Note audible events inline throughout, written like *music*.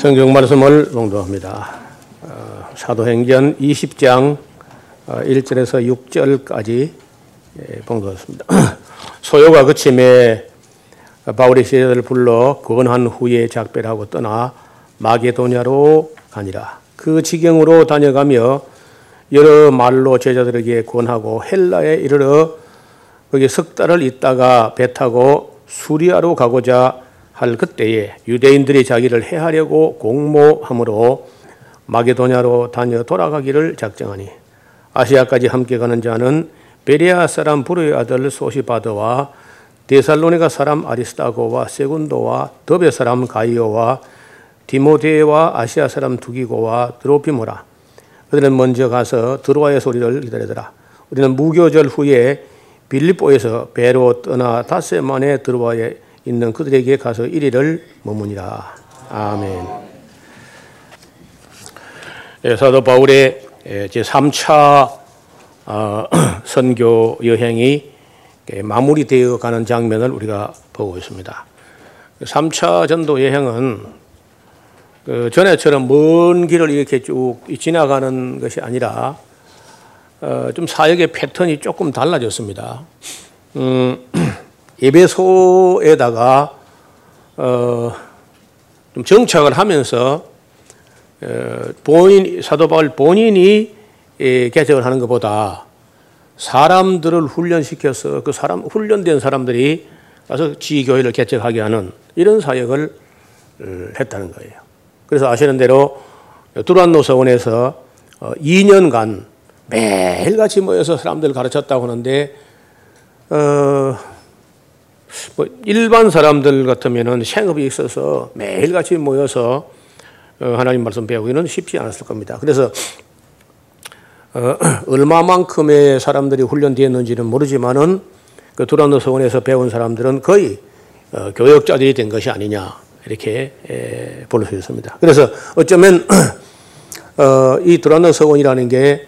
성경 말씀을 봉독합니다. 어, 사도행전 20장 1절에서 어, 6절까지 예, 봉독했습니다. *clears throat* 소요가 그침에 바울이 제자들을 불러 권한 후에 작별하고 떠나 마게도냐로 가니라. 그 지경으로 다녀가며 여러 말로 제자들에게 권하고 헬라에 이르러 거기 석 달을 있다가 배 타고 수리아로 가고자 할 그때에 유대인들이 자기를 해하려고 공모함으로 마게도냐로 다녀 돌아가기를 작정하니 아시아까지 함께 가는 자는 베레아 사람 부르의 아들 소시바드와 데살로니가 사람 아리스타고와 세군도와 더베 사람 가이오와 디모데와 아시아 사람 두기고와 드로피모라. 그들은 먼저 가서 드로아의 소리를 기다리더라. 우리는 무교절 후에 빌립보에서 배로 떠나 닷새 만에 드로아에 있는 그들에게 가서 이리를 머무니라. 아멘. 예, 사도 바울의 예, 제 3차 어, *clears throat* 선교 여행이 예, 마무리되어 가는 장면을 우리가 보고 있습니다. 3차 전도 여행은 그 전에처럼 먼 길을 이렇게 쭉 지나가는 것이 아니라 어, 좀 사역의 패턴이 조금 달라졌습니다. 음, *clears throat* 예배소에다가 어, 좀 정착을 하면서 어, 본인 사도 바울 본인이 예, 개척을 하는 것보다 사람들을 훈련시켜서 그 사람 훈련된 사람들이 가서 지교회를 개척하게 하는 이런 사역을 어, 했다는 거예요. 그래서 아시는 대로 두란노 서원에서 2년간 어, 매일같이 모여서 사람들 가르쳤다고 하는데 어, 뭐 일반 사람들 같으면은 생업이 있어서 매일같이 모여서 어, 하나님 말씀 배우기는 쉽지 않았을 겁니다. 그래서 어, *clears throat* 얼마만큼의 사람들이 훈련되었는지는 모르지만은 그 두란노 서원에서 배운 사람들은 거의 어, 교역자들이 된 것이 아니냐 이렇게 에, 볼 수 있습니다. 그래서 어쩌면 *clears throat* 어, 이 두란노 서원이라는 게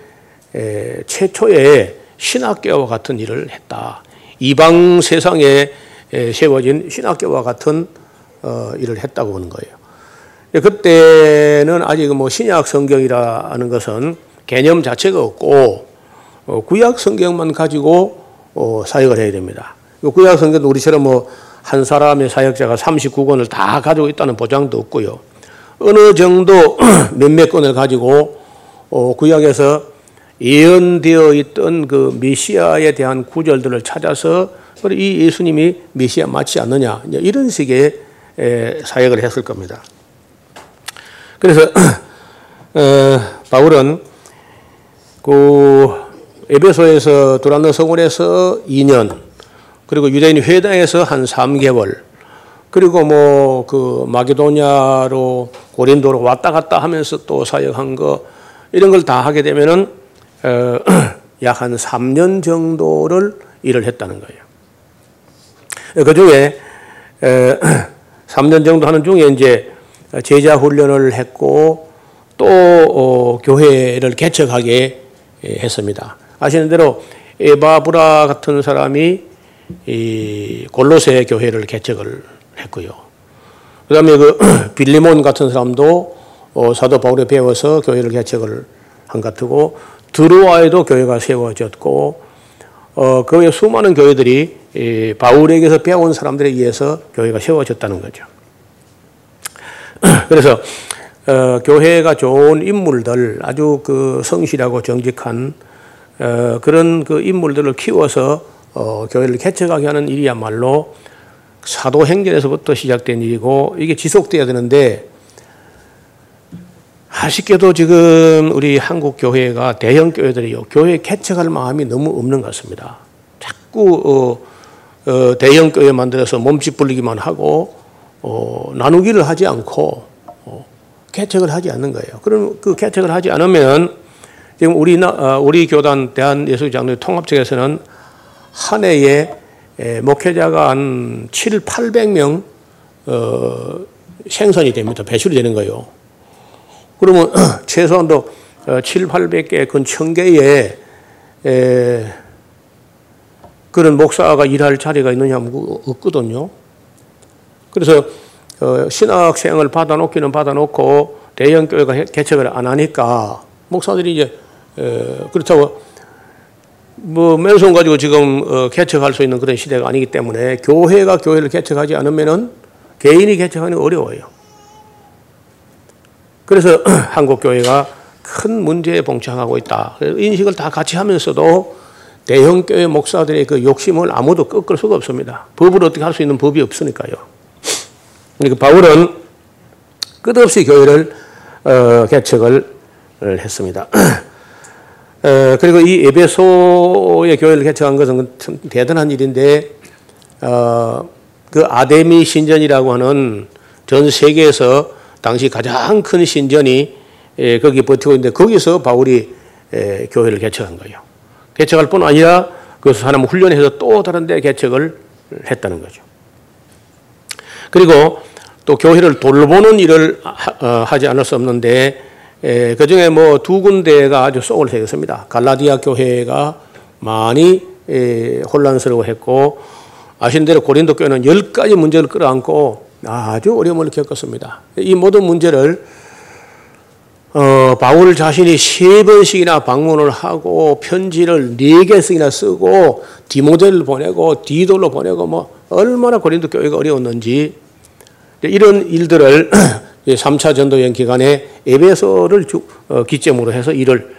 에, 최초의 신학교와 같은 일을 했다. 이방 세상에 세워진 신학교와 같은 어, 일을 했다고 보는 거예요. 그때는 아직 뭐 신약 성경이라는 것은 개념 자체가 없고 어, 구약 성경만 가지고 어, 사역을 해야 됩니다. 구약 성경도 우리처럼 뭐 한 사람의 사역자가 39권을 다 가지고 있다는 보장도 없고요. 어느 정도 *clears throat* 몇몇 권을 가지고 구약에서 예언되어 있던 그 메시아에 대한 구절들을 찾아서 이 예수님이 메시아 맞지 않느냐 이런 식의 사역을 했을 겁니다. 그래서 *clears throat* 어, 바울은 그 에베소에서 두란노 성원에서 2년 그리고 유대인 회당에서 한 3개월 그리고 뭐 그 마게도냐로 고린도로 왔다 갔다 하면서 또 사역한 거 이런 걸 다 하게 되면은 어, *clears throat* 약한 3년 정도를 일을 했다는 거예요. 그 중에 3년 *clears throat* 정도 하는 중에 이제 제자 훈련을 했고 또 어, 교회를 개척하게 했습니다. 아시는 대로 에바브라 같은 사람이 이 골로새 교회를 개척을 했고요. 그다음에 그 *clears throat* 빌리몬 같은 사람도 어, 사도 바울에 배워서 교회를 개척을 한 같고 드로아에도 교회가 세워졌고 어, 그 외 수많은 교회들이 이 바울에게서 배운 사람들에 의해서 교회가 세워졌다는 거죠. *clears throat* 그래서 어, 교회가 좋은 인물들, 아주 그 성실하고 정직한 어, 그런 그 인물들을 키워서 어, 교회를 개척하게 하는 일이야말로 사도행전에서부터 시작된 일이고 이게 지속돼야 되는데 아쉽게도 지금 우리 한국 교회가 대형 교회들이요 교회 개척할 마음이 너무 없는 것 같습니다. 자꾸 어, 어, 대형 교회 만들어서 몸집 불리기만 하고 어, 나누기를 하지 않고 어, 개척을 하지 않는 거예요. 그럼 그 개척을 하지 않으면 지금 우리 나, 어, 우리 교단 대한 예수장로 통합측에서는 한 해에 에, 목회자가 한 7, 800명 어, 생산이 됩니다. 배출이 되는 거예요. 그러면 최소한도 7, 800개 근 1000개의 그런 목사가 일할 자리가 있느냐 하면 없거든요. 그래서 어, 신학 생을 받아놓기는 받아놓고 대형 교회가 개척을 안 하니까 목사들이 이제 어, 그렇다고 뭐 맨손 가지고 지금 어, 개척할 수 있는 그런 시대가 아니기 때문에 교회가 교회를 개척하지 않으면은 개인이 개척하는 어려워요. 그래서 *clears throat* 한국 교회가 큰 문제에 봉착하고 있다. 인식을 다 같이 하면서도 대형 교회 목사들의 그 욕심을 아무도 꺾을 수가 없습니다. 법을 어떻게 할 수 있는 법이 없으니까요. 그러니까 바울은 끝없이 교회를 어, 개척을 했습니다. *clears throat* 어, 그리고 이 에베소의 교회를 개척한 것은 참 대단한 일인데 어, 그 아데미 신전이라고 하는 전 세계에서 당시 가장 큰 신전이 예, 거기 버티고 있는데 거기서 바울이 예, 교회를 개척한 거예요. 개척할 뿐 아니라 그 사람 훈련해서 또 다른 데 개척을 했다는 거죠. 그리고 또 교회를 돌보는 일을 어, 하지 않을 수 없는데 그 중에 뭐 두 군데가 아주 속을 새겼습니다. 갈라디아 교회가 많이 혼란스러워했고 아신 대로 고린도 교회는 열 가지 문제를 끌어안고 아주 어려움을 겪었습니다. 이 모든 문제를 어, 바울 자신이 세 번씩이나 방문을 하고 편지를 네 개씩이나 쓰고 디모델을 보내고 디돌로 보내고 뭐 얼마나 고린도 교회가 어려웠는지 이런 일들을 3차 전도 여행 기간에 에베소를 어, 기점으로 해서 일을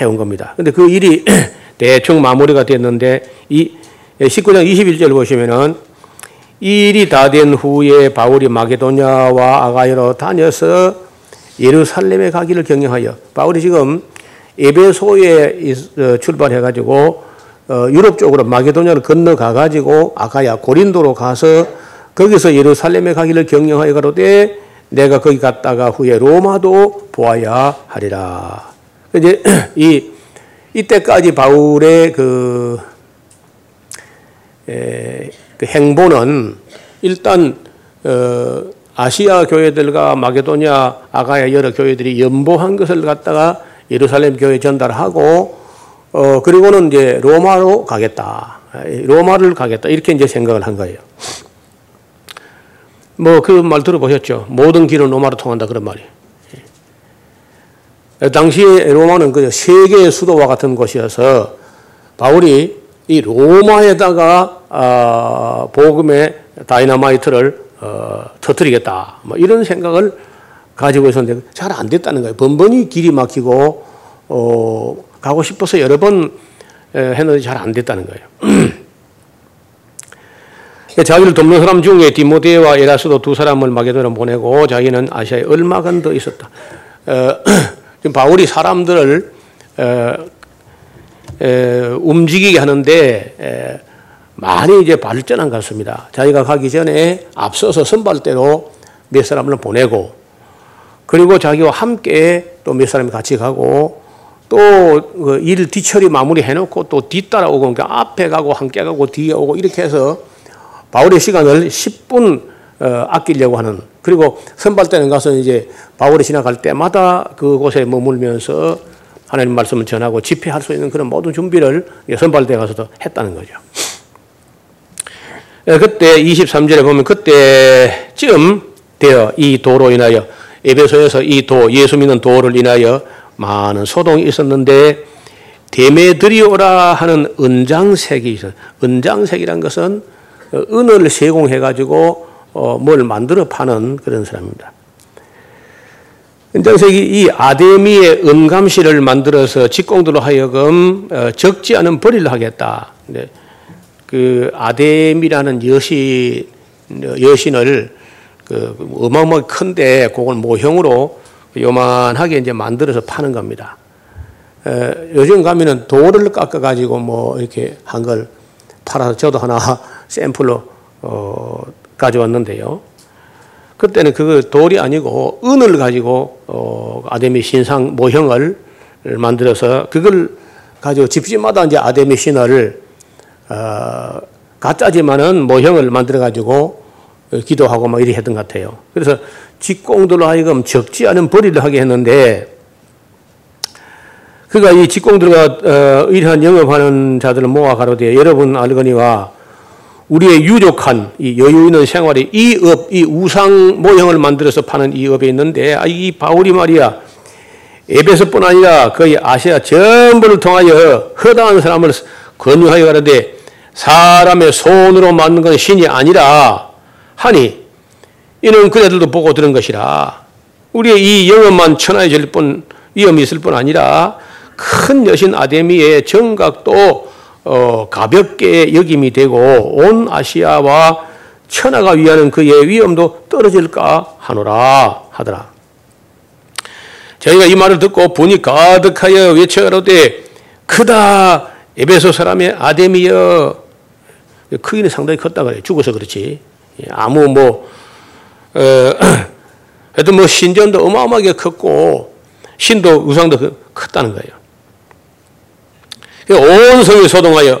해온 겁니다. 근데 그 일이 *clears throat* 대충 마무리가 됐는데 이 19장 21절 보시면은 이 일이 다 된 후에 바울이 마게도냐와 아가야로 다녀서 예루살렘에 가기를 경영하여 바울이 지금 에베소에 어, 출발해 가지고 어, 유럽 쪽으로 마게도냐를 건너가 가지고 아가야 고린도로 가서 거기서 예루살렘에 가기를 경영하여 가로되 내가 거기 갔다가 후에 로마도 보아야 하리라. 이제 *clears throat* 이 이때까지 바울의 그, 에, 그 행보는 일단 어, 아시아 교회들과 마게도냐, 아가야 여러 교회들이 연보한 것을 갖다가 예루살렘 교회 전달하고 어, 그리고는 이제 로마로 가겠다. 로마를 가겠다. 이렇게 이제 생각을 한 거예요. 뭐 그 말 들어보셨죠? 모든 길은 로마로 통한다 그런 말이. 예. 당시에 로마는 그 세계의 수도와 같은 곳이어서 바울이 이 로마에다가 아, 복음의 다이너마이트를 어, 터뜨리겠다. 뭐 이런 생각을 가지고 있었는데 잘 안 됐다는 거예요. 번번이 길이 막히고 어, 가고 싶어서 여러 번 했는데 잘 안 됐다는 거예요. *clears throat* 자기를 돕는 사람 중에 디모데와 에라스도 두 사람을 마게도로 보내고 자기는 아시아에 얼마간 더 있었다. 어, *clears throat* 지금 바울이 사람들을 어, 에, 움직이게 하는데 에, 많이 이제 발전한 것 같습니다. 자기가 가기 전에 앞서서 선발대로 몇 사람을 보내고 그리고 자기와 함께 또 몇 사람이 같이 가고 또일 그 뒤처리 마무리 해놓고 또 뒤따라오고 그러니까 앞에 가고 함께 가고 뒤에 오고 이렇게 해서 바울의 시간을 10분 어, 아끼려고 하는 그리고 선발 때는 가서 이제 바울이 지나갈 때마다 그곳에 머물면서 하나님 말씀을 전하고 집회할 수 있는 그런 모든 준비를 선발 때 가서도 했다는 거죠. 예, 그때 23절에 보면 그때쯤 되어 이 도로 인하여 에베소에서 이 도, 예수 믿는 도를 인하여 많은 소동이 있었는데 데메드리오라 하는 은장색이 있어 은장색이란 것은 은을 세공해 가지고 어, 뭘 만들어 파는 그런 사람입니다. 은장색이 이 아데미의 은감실을 만들어서 직공들로 하여금 어, 적지 않은 벌이를 하겠다. 그 아데미라는 여신 여신을 그 어마어마하게 큰데 그걸 모형으로 요만하게 이제 만들어서 파는 겁니다. 요즘 가면은 돌을 깎아 가지고 뭐 이렇게 한 걸 팔아서 저도 하나 *laughs* 샘플로 어, 가져왔는데요. 그때는 그 돌이 아니고 은을 가지고 어, 아데미 신상 모형을 만들어서 그걸 가지고 집집마다 이제 아데미 신화를 어, 가짜지만은 모형을 만들어 가지고 기도하고 막 이리 했던 것 같아요. 그래서 직공들로 하여금 적지 않은 벌이를 하게 했는데 그가 이 직공들과 어, 이러한 영업하는 자들을 모아 가로되 여러분 알거니와 우리의 유족한 이 여유 있는 생활이 이 업, 이 우상 모형을 만들어서 파는 이 업에 있는데 아, 이 바울이 말이야 에베소뿐 아니라 거의 아시아 전부를 통하여 허다한 사람을 권유하여 가는데 사람의 손으로 만든 건 신이 아니라 하니 이는 그들도 보고 들은 것이라. 우리의 이 영험만 천하해질 뿐 위험이 있을 뿐 아니라 큰 여신 아데미의 정각도 어, 가볍게 여김이 되고 온 아시아와 천하가 위하는 그의 위험도 떨어질까 하노라 하더라. 저희가 이 말을 듣고 분이 가득하여 외쳐가로되 크다 에베소 사람의 아데미여 크기는 상당히 컸다 그래 죽어서 그렇지 예, 아무 뭐 어, *clears throat* 하여튼 뭐 신전도 어마어마하게 컸고 신도 우상도 그 컸다는 거예요. 온 성이 소동하여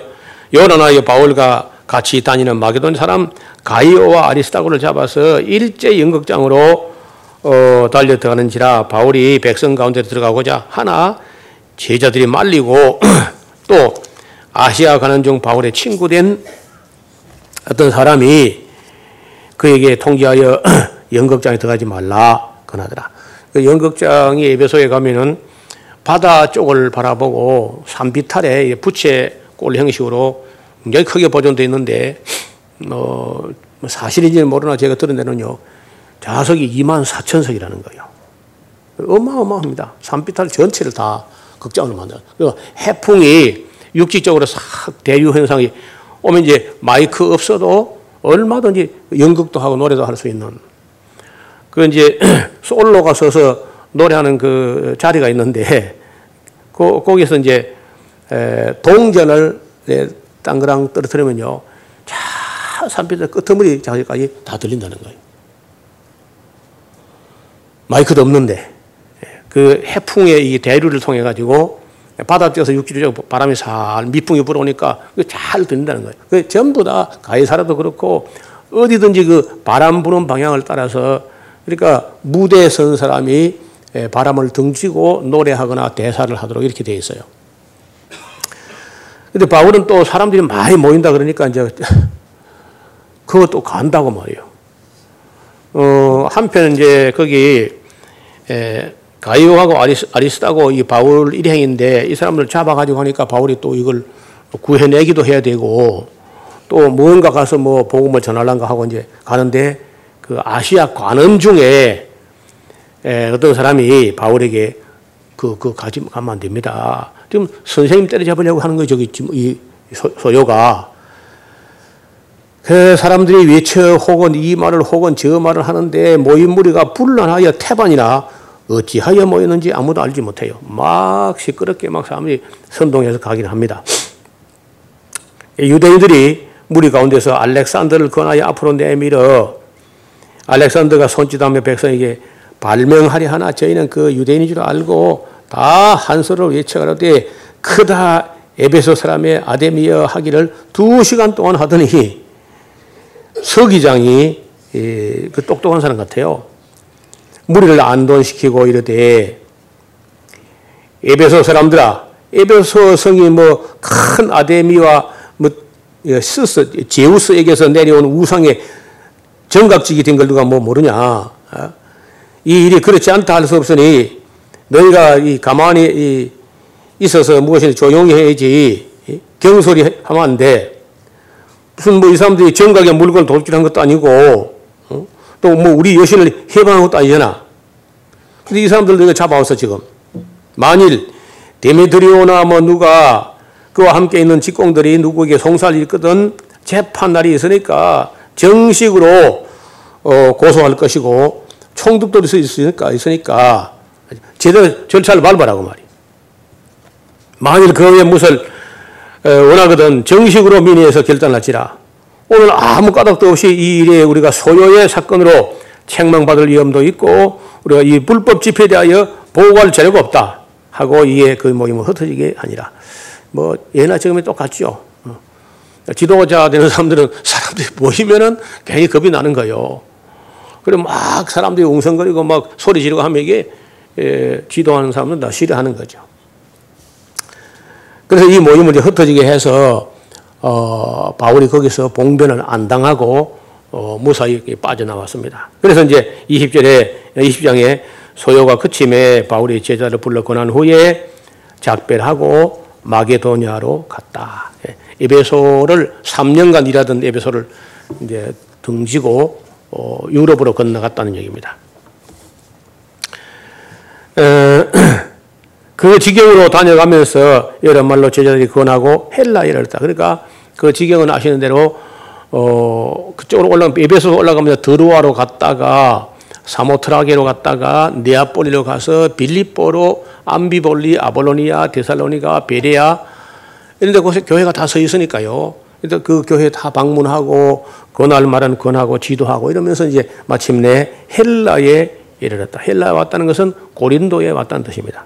요나나여 바울과 같이 다니는 마게돈 사람 가이오와 아리스타고를 잡아서 일제 연극장으로 어, 달려 들어가는지라 바울이 백성 가운데 들어가고자 하나 제자들이 말리고 *clears throat* 또 아시아 가는 중 바울의 친구된 어떤 사람이 그에게 통지하여 *clears throat* 연극장에 들어가지 말라 그러더라. 그 연극장이 에베소에 가면은 바다 쪽을 바라보고 산비탈에 부채 꼴 형식으로 굉장히 크게 보존되어 있는데 어, 뭐 사실인지는 모르나 제가 들은 데는요 좌석이 2만 4천 석이라는 거예요. 어마어마합니다. 산비탈 전체를 다 극장으로 만들어. 그 해풍이 육지적으로 싹 대류 현상이 오면 이제 마이크 없어도 얼마든지 연극도 하고 노래도 할 수 있는 그 이제 *clears throat* 솔로가 서서 노래하는 그 자리가 있는데 *laughs* 그 거기서 이제 동전을 땅그랑 떨어뜨리면요 자 산비탈 끄트머리 자리까지 다 들린다는 거예요. 마이크도 없는데 그 해풍의 이 대류를 통해 가지고 바다 뛰어서 육지로 바람이 살 미풍이 불어오니까 잘 들린다는 거예요. 그 전부 다 가이사라도 그렇고 어디든지 그 바람 부는 방향을 따라서 그러니까 무대에 선 사람이 바람을 등지고 노래하거나 대사를 하도록 이렇게 되어 있어요. 근데 바울은 또 사람들이 많이 모인다 그러니까 이제 *laughs* 그것도 간다고 말이에요. 어, 한편 이제 거기 에, 가이오하고 아리스, 아리스타고 이 바울 일행인데 이 사람들 잡아가지고 하니까 바울이 또 이걸 구해내기도 해야 되고 또 무언가 가서 뭐 복음을 전하려가 하고 이제 가는데 그 아시아 관원 중에 에, 어떤 사람이 바울에게 그, 그 가지, 가면 안 됩니다. 지금 선생님 때려잡으려고 하는 거 저기 이 소 요가 그 사람들이 외쳐 혹은 이 말을 혹은 저 말을 하는데 모인 무리가 불란하여 태반이나 어찌하여 모였는지 아무도 알지 못해요. 막 시끄럽게 막 사람들이 선동해서 가긴 합니다. 유대인들이 무리 가운데서 알렉산더를 권하여 앞으로 내밀어 알렉산더가 손짓하며 백성에게 발명하려 하나 저희는 그 유대인인 줄 알고 다 한서로 외쳐가라되 크다 에베소 사람의 아데미어 하기를 두 시간 동안 하더니 서기장이 그 똑똑한 사람 같아요. 무리를 안돈시키고 이르되 에베소 사람들아 에베소 성이 뭐 큰 아데미와 뭐 스스 제우스에게서 내려온 우상의 정각직이 된걸 누가 뭐 모르냐 어? 이 일이 그렇지 않다 할 수 없으니 너희가 이 가만히 있어서 무엇이 조용히 해야지 경솔이 하면 안 돼. 무슨 뭐 이 사람들이 정각의 물건을 돌출한 것도 아니고 또뭐 우리 여신을 해방한 것도 아니잖아. 근데 이 사람들 내가 잡아왔어, 지금. 만일 데메드리오나 뭐 누가 그와 함께 있는 직공들이 누구에게 송사를 일거든 재판 날이 있으니까 정식으로 어, 고소할 것이고 총독도 있으니까, 있으니까 제대로 절차를 밟아라고 말이야. 만일 그 외에 무엇을 어, 원하거든 정식으로 민의에서 결단할지라 오늘 아무 까닭도 없이 이 일에 우리가 소요의 사건으로 책망받을 위험도 있고 우리가 이 불법 집회에 대하여 보고할 자료가 없다 하고 이에 그 모임을 흩어지게 아니라 뭐 예나 지금이 똑같죠. 어. 지도자 되는 사람들은 사람들이 모이면은 괜히 겁이 나는 거예요. 그래 막 사람들이 웅성거리고 막 소리 지르고 하면 이게 예, 지도하는 사람은 다 싫어하는 거죠. 그래서 이 모임을 흩어지게 해서 어, 바울이 거기서 봉변을 안 당하고 어, 무사히 빠져나왔습니다. 그래서 이제 20절에 20장에 소요가 그침에 바울이 제자를 불러 권한 후에 작별하고 마게도니아로 갔다. 예, 에베소를 3년간 일하던 에베소를 이제 등지고 어, 유럽으로 건너갔다는 얘기입니다. 에, *clears throat* 그 지경으로 다녀가면서 여러 말로 제자들이 권하고 헬라이를 했다. 그러니까 그 지경은 아시는 대로 어, 그쪽으로 올라가 에베소 올라가면서 드로아로 갔다가 사모트라게로 갔다가 네아폴리로 가서 빌립보로 암비볼리, 아볼로니아, 데살로니가, 베레아 이런 데 곳에 교회가 다 서 있으니까요. 그 교회 다 방문하고 권할 말은 권하고 지도하고 이러면서 이제 마침내 헬라에 이르렀다. 헬라에 왔다는 것은 고린도에 왔다는 뜻입니다.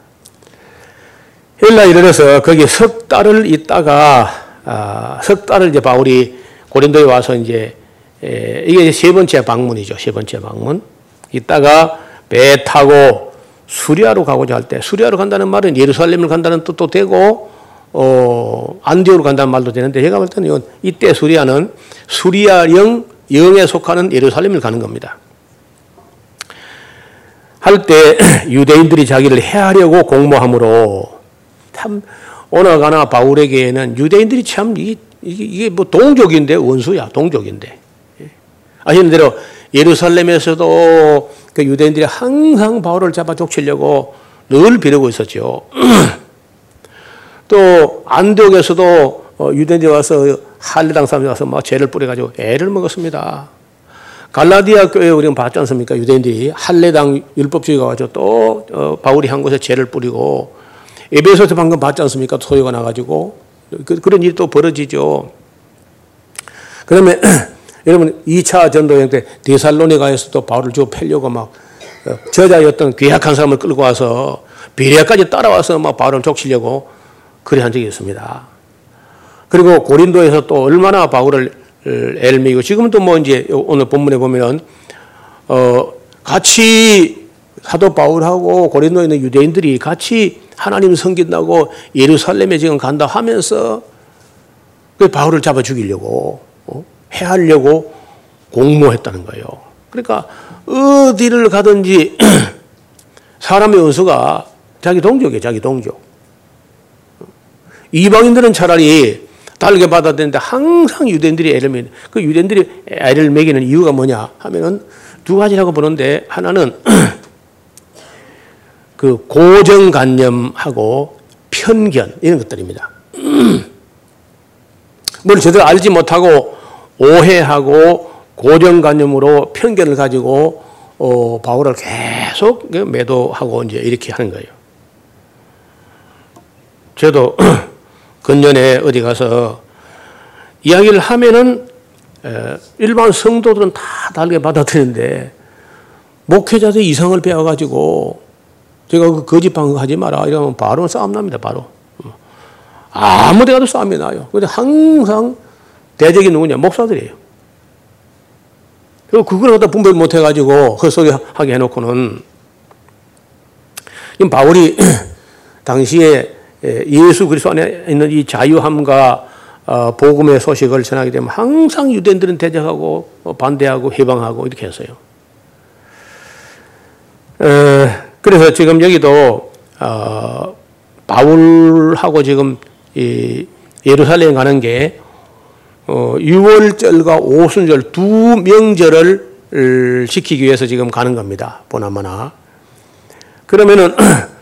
헬라에 이르러서 거기 석 달을 있다가 아, 석 달을 이제 바울이 고린도에 와서 이제 에, 이게 세 번째 방문이죠. 세 번째 방문. 있다가 배 타고 수리아로 가고자 할 때 수리아로 간다는 말은 예루살렘을 간다는 뜻도 되고 어, 안디오로 간다는 말도 되는데 제가 볼 때는 이건 이때 수리아는 수리아 영 영에 속하는 예루살렘을 가는 겁니다. 할 때 *clears throat* 유대인들이 자기를 해하려고 공모함으로 참 오나 가나 바울에게는 유대인들이 참 이게, 이게 뭐 동족인데 원수야 동족인데 예. 아시는 대로 예루살렘에서도 그 유대인들이 항상 바울을 잡아 족치려고 늘 비르고 있었죠. *clears throat* 또 안디옥에서도 어, 유대인들이 와서 할례당 사람이 와서 막 죄를 뿌려가지고 애를 먹었습니다. 갈라디아 교회 우리는 봤지 않습니까? 유대인들이 할례당 율법주의가 가지고 또 어, 바울이 한 곳에 죄를 뿌리고 에베소에서 방금 봤지 않습니까? 소요가 나가지고 그, 런 일이 또 벌어지죠. 그러면 *clears throat* 여러분 2차 전도 여행 때 데살로니가에서도 바울을 주 패려고 막 어, 저자였던 괴약한 사람을 끌고 와서 비리아까지 따라와서 막 바울을 족치려고 그래 한 적이 있습니다. 그리고 고린도에서 또 얼마나 바울을 엘미고 지금도 뭐 이제 오늘 본문에 보면은 어 같이 사도 바울하고 고린도에 있는 유대인들이 같이 하나님 섬긴다고 예루살렘에 지금 간다 하면서 그 바울을 잡아 죽이려고 어? 해하려고 공모했다는 거예요. 그러니까 어디를 가든지 *clears throat* 사람의 원수가 자기 동족이에요, 자기 동족. 이방인들은 차라리 달게 받아들는데 항상 유대인들이 애를 먹이는 그 유대인들이 애를 먹이는 이유가 뭐냐 하면은 두 가지라고 보는데 하나는 *clears throat* 그 고정관념하고 편견 이런 것들입니다. *clears throat* 뭘 제대로 알지 못하고 오해하고 고정관념으로 편견을 가지고 어, 바울을 계속 매도하고 이제 이렇게 하는 거예요. 저도 *clears throat* 근년에 어디 가서 이야기를 하면은 일반 성도들은 다 다르게 받아들이는데 목회자들 이상을 배워가지고 제가 그 거짓 방송 하지 마라 이러면 바로 싸움 납니다 바로 아무 데 가도 싸움이 나요. 근데 항상 대적이 누구냐 목사들이에요. 그리고 그걸 갖다 분별 못 해가지고 헛소리 하게 해놓고는 바울이 *clears throat* 당시에 예수 그리스도 안에 있는 이 자유함과 어, 복음의 소식을 전하게 되면 항상 유대인들은 대적하고 어, 반대하고 해방하고 이렇게 했어요. 그래서 지금 여기도 어, 바울하고 지금 예루살렘 가는 게 6월절과 오순절 두 명절을 지키기 위해서 지금 가는 겁니다. 보나마나. 그러면은 *clears throat*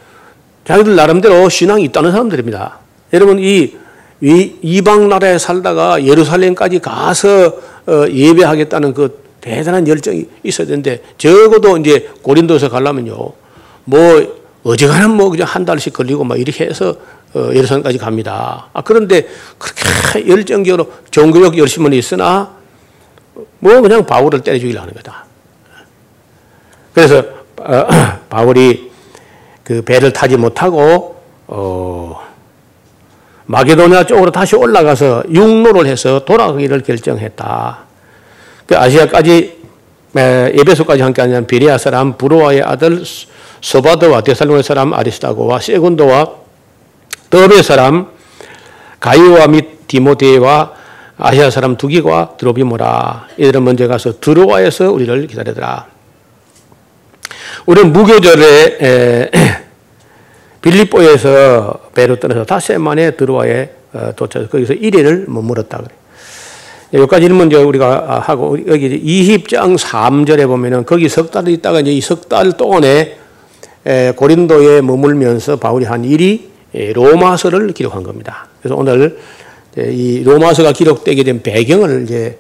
자기들 나름대로 신앙이 있다는 사람들입니다. 여러분 이 이방 나라에 살다가 예루살렘까지 가서 어, 예배하겠다는 그 대단한 열정이 있어야 되는데 적어도 이제 고린도에서 가려면요 뭐 어지간한 뭐 그냥 한 달씩 걸리고 막 이렇게 해서 어, 예루살렘까지 갑니다. 아 그런데 그렇게 *laughs* 열정적으로 종교력 열심은 있으나 뭐 그냥 바울을 때려 죽이려 하는 거다. 그래서 어, *clears throat* 바울이 그 배를 타지 못하고 어 마게도니아 쪽으로 다시 올라가서 육로를 해서 돌아가기를 결정했다. 그 아시아까지 에베소까지 함께 하는 비리아 사람 부로아의 아들 소바드와 데살로니 사람 아리스타고와 세군도와 더베 사람 가이오와 및 디모데와 아시아 사람 두기과 드로비모라. 이들은 먼저 가서 드로아에서 우리를 기다리더라. 우리는 무교절에 *clears throat* 빌립보에서 배로 떠나서 닷새 만에 드로아에 어, 도착해서 거기서 1일을 머물었다 그래. 여기까지 일문 우리가 하고 여기 20장 3절에 보면은 거기 석달 있다가 이제 이 석 달 동안에 고린도에 머물면서 바울이 한 일이 로마서를 기록한 겁니다. 그래서 오늘 이 로마서가 기록되게 된 배경을 이제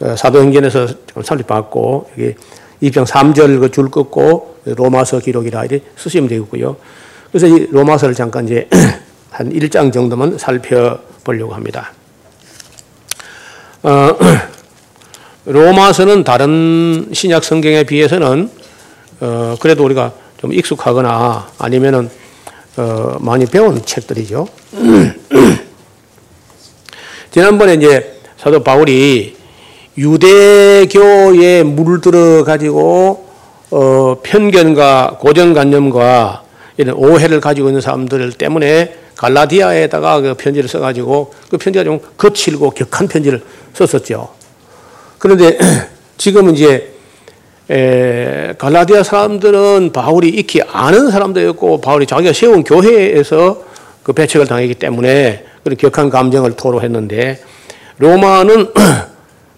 어, 사도행전에서 살펴봤고 여기 2장 3절 그줄 긋고 로마서 기록이라 이렇게 쓰시면 되겠고요. 그래서 이 로마서를 잠깐 이제 *clears throat* 한 1장 정도만 살펴보려고 합니다. 어, *clears throat* 로마서는 다른 신약 성경에 비해서는 어, 그래도 우리가 좀 익숙하거나 아니면은 어, 많이 배운 책들이죠. *clears throat* 지난번에 이제 사도 바울이 유대교에 물들어 가지고 어, 편견과 고정관념과 이런 오해를 가지고 있는 사람들 때문에 갈라디아에다가 그 편지를 써가지고 그 편지가 좀 거칠고 격한 편지를 썼었죠. 그런데 *clears throat* 지금은 이제 에, 갈라디아 사람들은 바울이 익히 아는 사람들이었고 바울이 자기가 세운 교회에서 그 배척을 당했기 때문에 그런 격한 감정을 토로했는데 로마는 *clears throat*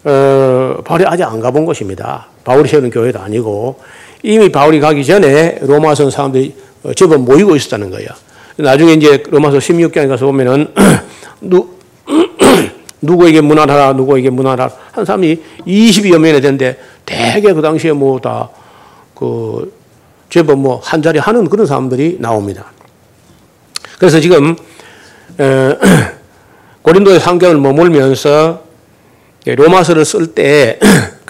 어, 바울이 아직 안 가본 것입니다. 바울이 세우는 교회도 아니고 이미 바울이 가기 전에 로마선 사람들이 어, 제법 모이고 있었다는 거예요. 나중에 이제 로마서 16장에 가서 보면은 *clears throat* 누, *clears throat* 누구에게 문화하라, 누구에게 문화하라 한 사람이 20여 명이 되는데 대개 그 당시에 뭐 다 그 제법 뭐 한 자리 하는 그런 사람들이 나옵니다. 그래서 지금 *clears throat* 고린도의 상경을 머물면서 로마서를 쓸 때 *clears throat*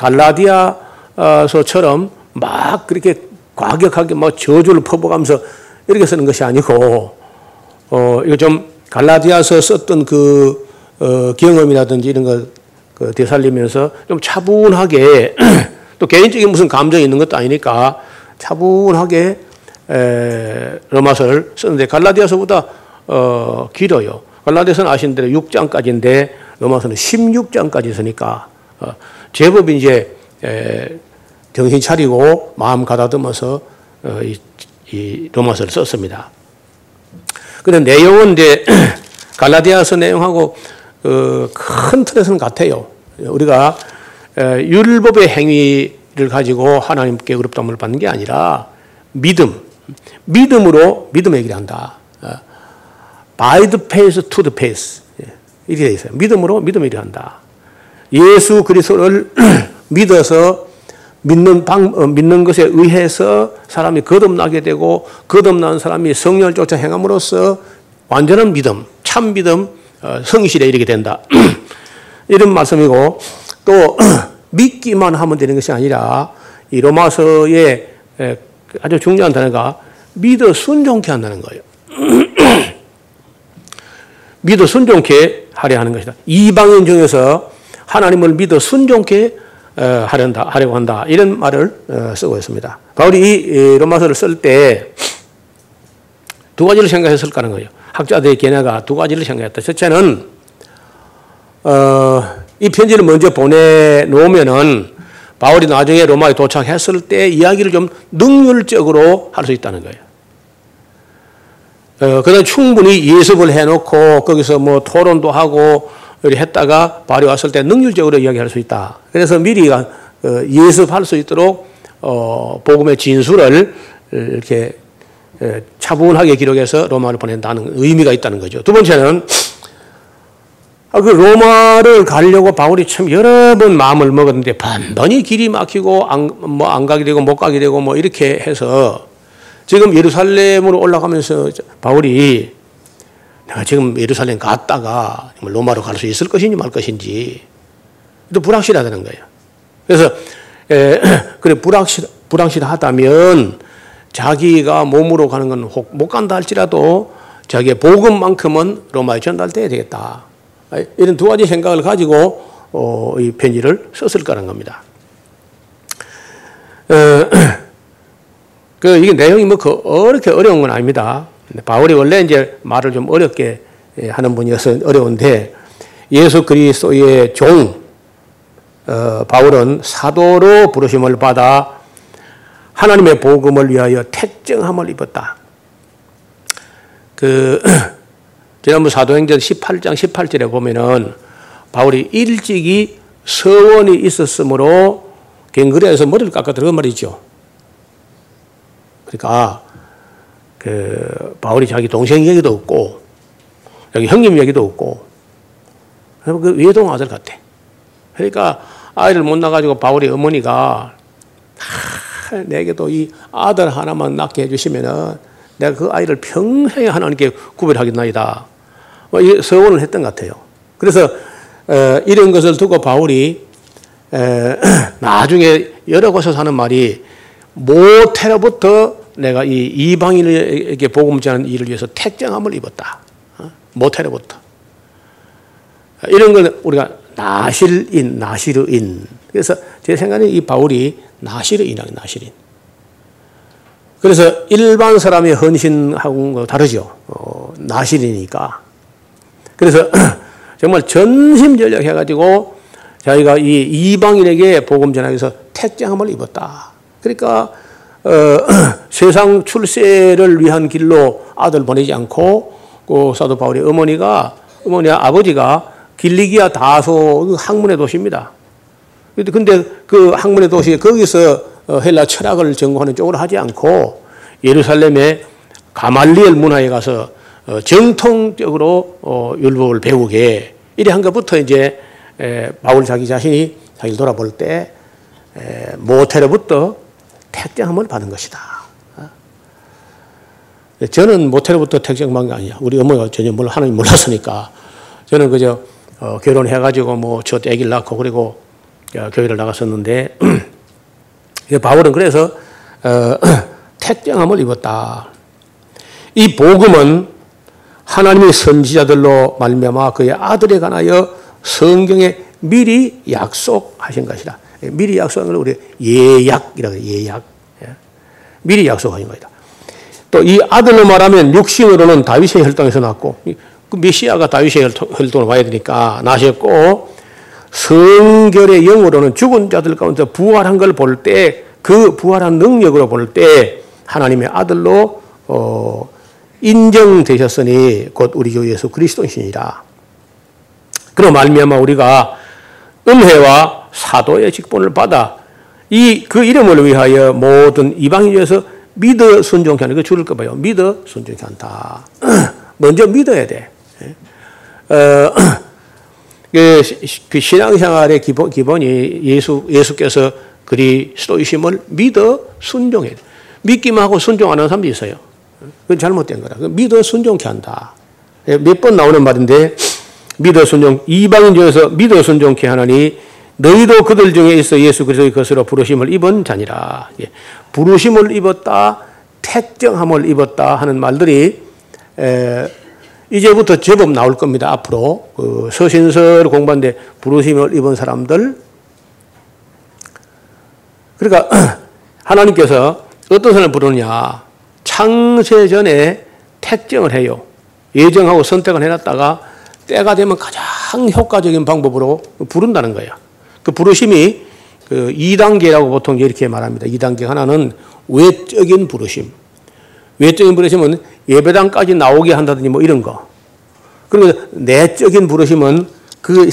갈라디아서처럼 막 그렇게 과격하게 뭐 저주를 퍼부가면서 이렇게 쓰는 것이 아니고 어 이거 좀 갈라디아서 썼던 그 어, 경험이라든지 이런 걸그 되살리면서 좀 차분하게 *clears throat* 또 개인적인 무슨 감정이 있는 것도 아니니까 차분하게 에, 로마서를 쓰는데 갈라디아서보다 어, 길어요. 갈라디아서는 아시는 대로 6장까지인데 로마서는 16장까지 있으니까 어, 제법 이제 에, 정신 차리고 마음 가다듬어서 어, 이, 이 로마서를 썼습니다. 근데 내용은 이제 *clears throat* 갈라디아서 내용하고 어, 큰 틀에서는 같아요. 우리가 율법의 행위를 가지고 하나님께 의롭다함을 받는 게 아니라 믿음, 믿음으로 믿음 얘기를 한다. 어, by the pace to the pace 예, 이렇게 되어 있어요. 믿음으로 믿음 얘기를 한다. 예수 그리스도를 *clears throat* 믿어서 믿는 방, 어, 믿는 것에 의해서 사람이 거듭나게 되고 거듭난 사람이 성령을 쫓아 행함으로써 완전한 믿음, 참 믿음, 어, 성실에 이르게 된다. *clears throat* 이런 말씀이고 또 *clears throat* 믿기만 하면 되는 것이 아니라 이 로마서의 아주 중요한 단어가 믿어 순종케 한다는 거예요. 믿어 순종케 하려 하는 것이다. 이방인 중에서 하나님을 믿어 순종케 어, 하련다, 하려고 한다. 이런 말을 어, 쓰고 있습니다. 바울이 이 로마서를 쓸 때 두 가지를 생각했을 거라는 거예요. 학자들의 견해가 두 가지를 생각했다. 첫째는 어, 이 편지를 먼저 보내놓으면은 바울이 나중에 로마에 도착했을 때 이야기를 좀 능률적으로 할 수 있다는 거예요. 어, 그다음 충분히 예습을 해놓고 거기서 뭐 토론도 하고 했다가 바울이 왔을 때 능률적으로 이야기할 수 있다. 그래서 미리 어, 예습할 수 있도록 어, 복음의 진술을 이렇게 차분하게 기록해서 로마를 보낸다는 의미가 있다는 거죠. 두 번째는 아, 그 로마를 가려고 바울이 참 여러 번 마음을 먹었는데 반번이 길이 막히고 안, 뭐 안 가게 되고 못 가게 되고 뭐 이렇게 해서 지금 예루살렘으로 올라가면서 바울이 내가 지금 예루살렘 갔다가 로마로 갈 수 있을 것인지 말 것인지 또 불확실하다는 거예요. 그래서 에, *clears throat* 그래 불확실 불확실하다면 자기가 몸으로 가는 건 못 간다 할지라도 자기의 복음만큼은 로마에 전달돼야 되겠다. 이런 두 가지 생각을 가지고 어, 이 편지를 썼을 거라는 겁니다. 어, *clears throat* 그 이게 내용이 뭐 그 어렵게 어려운 건 아닙니다. 바울이 원래 이제 말을 좀 어렵게 하는 분이어서 어려운데 예수 그리스도의 종 어, 바울은 사도로 부르심을 받아 하나님의 복음을 위하여 택정함을 입었다. 그 *clears throat* 지난번 사도행전 18장 18절에 보면은 바울이 일찍이 서원이 있었으므로 갱그레에서 머리를 깎아 들어간 말이죠. 그러니까 그 바울이 자기 동생 얘기도 없고 여기 형님 얘기도 없고 그 외동 아들 같아. 그러니까 아이를 못 낳아가지고 바울의 어머니가 아, 내게도 이 아들 하나만 낳게 해주시면은 내가 그 아이를 평생에 하나님께 구별하겠나이다. 뭐 서원을 했던 것 같아요. 그래서 어, 이런 것을 두고 바울이 *clears throat* 나중에 여러 곳에서 하는 말이 모태로부터 내가 이 이방인에게 복음 전하는 일을 위해서 택정함을 입었다. 어? 모태로부터. 이런 걸 우리가 나실인, 나시르인. 그래서 제 생각에 이 바울이 나시르인이야, 나시르인. 그래서 일반 사람의 헌신하고 다르죠. 어, 나시르니까. 그래서 *clears throat* 정말 전심 전력 해가지고 자기가 이 이방인에게 복음 전하기 위해서 택장함을 입었다. 그러니까 어, *clears throat* 세상 출세를 위한 길로 아들 보내지 않고 그 사도 바울의 어머니가 어머니 아버지가 길리기아 다소 그 학문의 도시입니다. 근데 그 학문의 도시 거기서 어, 헬라 철학을 전공하는 쪽으로 하지 않고 예루살렘의 가말리엘 문화에 가서 어, 정통적으로 어, 율법을 배우게 이래 한 것부터 이제 바울 자기 자신이 자기를 돌아볼 때 모태로부터 택정함을 받은 것이다. 어? 저는 모태로부터 택정받은 게 아니야. 우리 어머니가 전혀 뭘 하나님 몰랐으니까 저는 그저 어, 결혼해가지고 뭐첫 아기를 낳고 그리고 교회를 나갔었는데 *clears throat* 바울은 그래서 어, *clears throat* 택정함을 입었다. 이 복음은 하나님의 선지자들로 말미암아 그의 아들에 관하여 성경에 미리 약속하신 것이다. 예, 미리 약속한 걸 우리 예약이라고 해요. 예약. 예. 미리 약속하신 것이다. 또 이 아들로 말하면 육신으로는 다윗의 혈통에서 났고 그 메시아가 다윗의 혈통을 와야 되니까 나셨고 성결의 영으로는 죽은 자들 가운데 부활한 걸 볼 때 그 부활한 능력으로 볼 때 하나님의 아들로 어, 인정되셨으니 곧 우리 주 예수 그리스도이시니라. 그로 말미암아 우리가 은혜와 사도의 직분을 받아 이 그 이름을 위하여 모든 이방인에서 믿어 순종케 하는 거 줄을 거 봐요. 믿어 순종케 한다. *clears throat* 먼저 믿어야 돼. 예. 어, *clears throat* 그, 그 신앙생활의 기본, 기본이 예수, 예수께서 그리스도이심을 믿어 순종해. 믿기만 하고 순종 안 하는 사람도 있어요. 그건 잘못된 거라. 믿어 순종케 한다. 예, 몇번 나오는 말인데, 믿어 순종, 이방인 중에서 믿어 순종케 하나니, 너희도 그들 중에 있어 예수 그리스도의 것으로 부르심을 입은 자니라. 예. 부르심을 입었다, 택정함을 입었다 하는 말들이, 에, 이제부터 제법 나올 겁니다. 앞으로 그 서신서를 공부하는데 부르심을 입은 사람들. 그러니까 *clears throat* 하나님께서 어떤 사람을 부르느냐. 창세 전에 택정을 해요. 예정하고 선택을 해놨다가 때가 되면 가장 효과적인 방법으로 부른다는 거예요. 그 부르심이 그 2단계라고 보통 이렇게 말합니다. 2단계 하나는 외적인 부르심. 외적인 부르심은 예배당까지 나오게 한다든지 뭐 이런 거. 그리고 내적인 부르심은 그,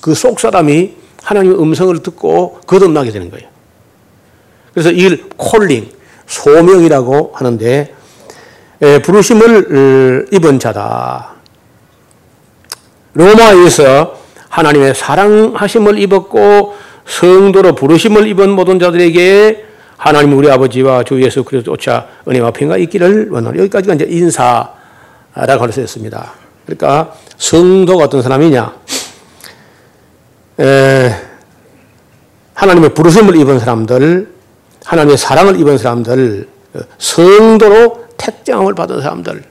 그 속 사람이 하나님의 음성을 듣고 거듭나게 되는 거예요. 그래서 이걸 콜링, 소명이라고 하는데, 부르심을 어, 입은 자다. 로마에서 하나님의 사랑하심을 입었고 성도로 부르심을 입은 모든 자들에게 하나님 우리 아버지와 주 예수 그리스도 쫓아 은혜와 평가 있기를 원하노. 여기까지가 이제 인사라고 할수 있습니다. 그러니까 성도가 어떤 사람이냐? 에, 하나님의 부르심을 입은 사람들, 하나님의 사랑을 입은 사람들, 성도로 택정을 받은 사람들.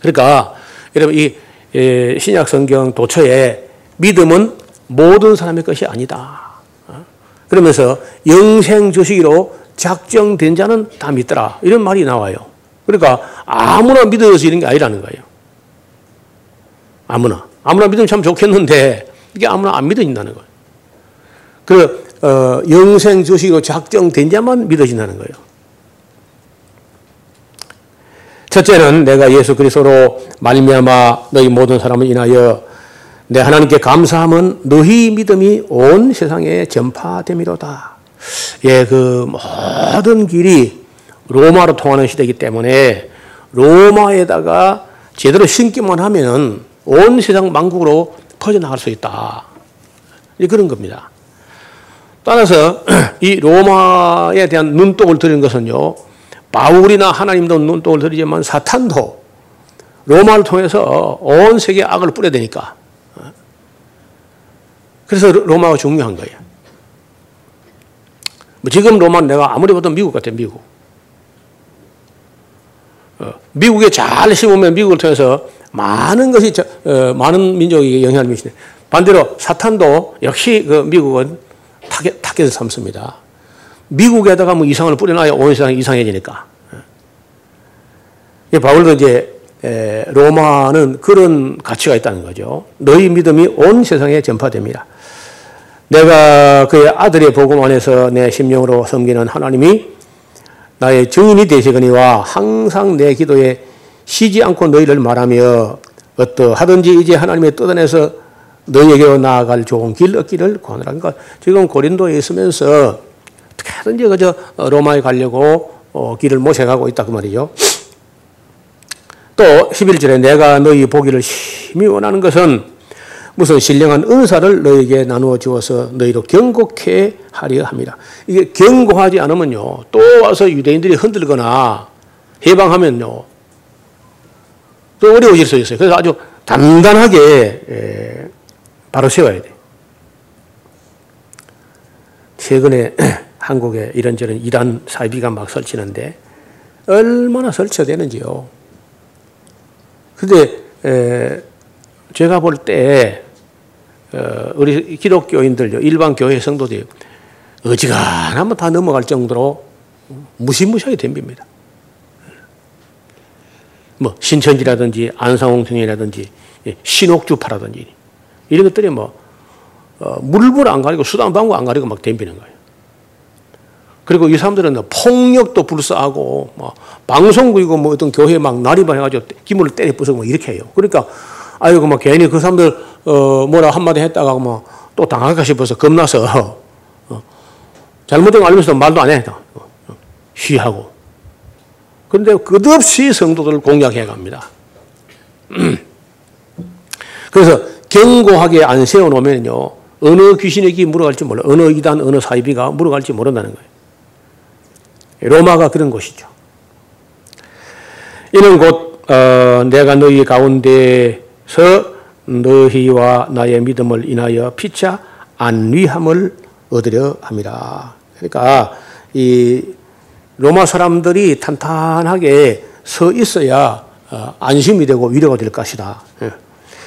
그러니까 여러분 이 신약 성경 도처에 믿음은 모든 사람의 것이 아니다. 어? 그러면서 영생 주시기로 작정된 자는 다 믿더라. 이런 말이 나와요. 그러니까 아무나 믿어서 이런 게 아니라는 거예요. 아무나. 아무나 믿으면 참 좋겠는데 이게 아무나 안 믿어진다는 거예요. 그 어, 영생 주시고 작정된 자만 믿어진다는 거예요. 첫째는 내가 예수 그리스도로 말미암아 너희 모든 사람을 인하여 내 하나님께 감사함은 너희 믿음이 온 세상에 전파됨이로다. 예, 그 모든 길이 로마로 통하는 시대이기 때문에 로마에다가 제대로 신기만 하면은 온 세상 만국으로 퍼져나갈 수 있다. 그런 겁니다. 따라서 *clears throat* 이 로마에 대한 눈독을 들인 것은요, 바울이나 하나님도 눈독을 들이지만 사탄도 로마를 통해서 온 세계에 악을 뿌려대니까. 그래서 로마가 중요한 거예요. 뭐 지금 로마는 내가 아무리 봐도 미국 같아, 미국. 어, 미국에 잘 심으면 미국을 통해서 많은 것이, 어, 많은 민족에게 영향을 미치네. 반대로 사탄도 역시 그 미국은 타겟, 타겟을 삼습니다. 미국에다가 뭐 이상을 뿌려놔야 온 세상이 이상해지니까. 예, 바울도 이제 에, 로마는 그런 가치가 있다는 거죠. 너희 믿음이 온 세상에 전파됩니다. 내가 그의 아들의 복음 안에서 내 심령으로 섬기는 하나님이 나의 증인이 되시거니와 항상 내 기도에 쉬지 않고 너희를 말하며 어떠하든지 이제 하나님의 뜻 안에서 너희에게 나아갈 좋은 길 얻기를 권하라는 것. 지금 고린도에 있으면서 어떻게든지 그저 로마에 가려고 어, 길을 모색하고 있다 그 말이죠. 또 11절에 내가 너희 보기를 심히 원하는 것은 무슨 신령한 은사를 너에게 나누어 주어서 너희로 경고케 하려 합니다. 이게 경고하지 않으면요. 또 와서 유대인들이 흔들거나 해방하면요. 또 어려워질 수 있어요. 그래서 아주 단단하게 바로 세워야 돼. 최근에 한국에 이런저런 이란 사이비가 막 설치는데 얼마나 설치되는지요. 근데 제가 볼때 어, 우리 기독교인들 일반 교회 성도들이 어지간하면 다 넘어갈 정도로 무시무시하게 덤빕니다. 뭐 신천지라든지 안상홍성이라든지 예, 신옥주파라든지 이런 것들이 뭐 어, 물불 안 가리고 수단방구 안 가리고 막 덤비는 거예요. 그리고 이 사람들은 폭력도 불사하고 뭐 방송국이고 뭐 어떤 교회 막 난입을 해가지고 기물을 때려 부수고 뭐 이렇게 해요. 그러니까 아이고 뭐 괜히 그 사람들 어 뭐라 한마디 했다가 뭐 또 당할까 싶어서 겁나서 *laughs* 어 잘못된 거 알면서도 말도 안 해. 어, 어, 쉬하고. 그런데 끝없이 성도들을 공략해 갑니다. *clears throat* 그래서 견고하게 안 세워놓으면요. 어느 귀신에게 물어갈지 몰라. 어느 이단, 어느 사이비가 물어갈지 모른다는 거예요. 로마가 그런 곳이죠. 이는 곧 어, 내가 너희 가운데서 너희와 나의 믿음을 인하여 피차 안위함을 얻으려 함이라. 그러니까 이 로마 사람들이 탄탄하게 서 있어야 어, 안심이 되고 위로가 될 것이다. 예.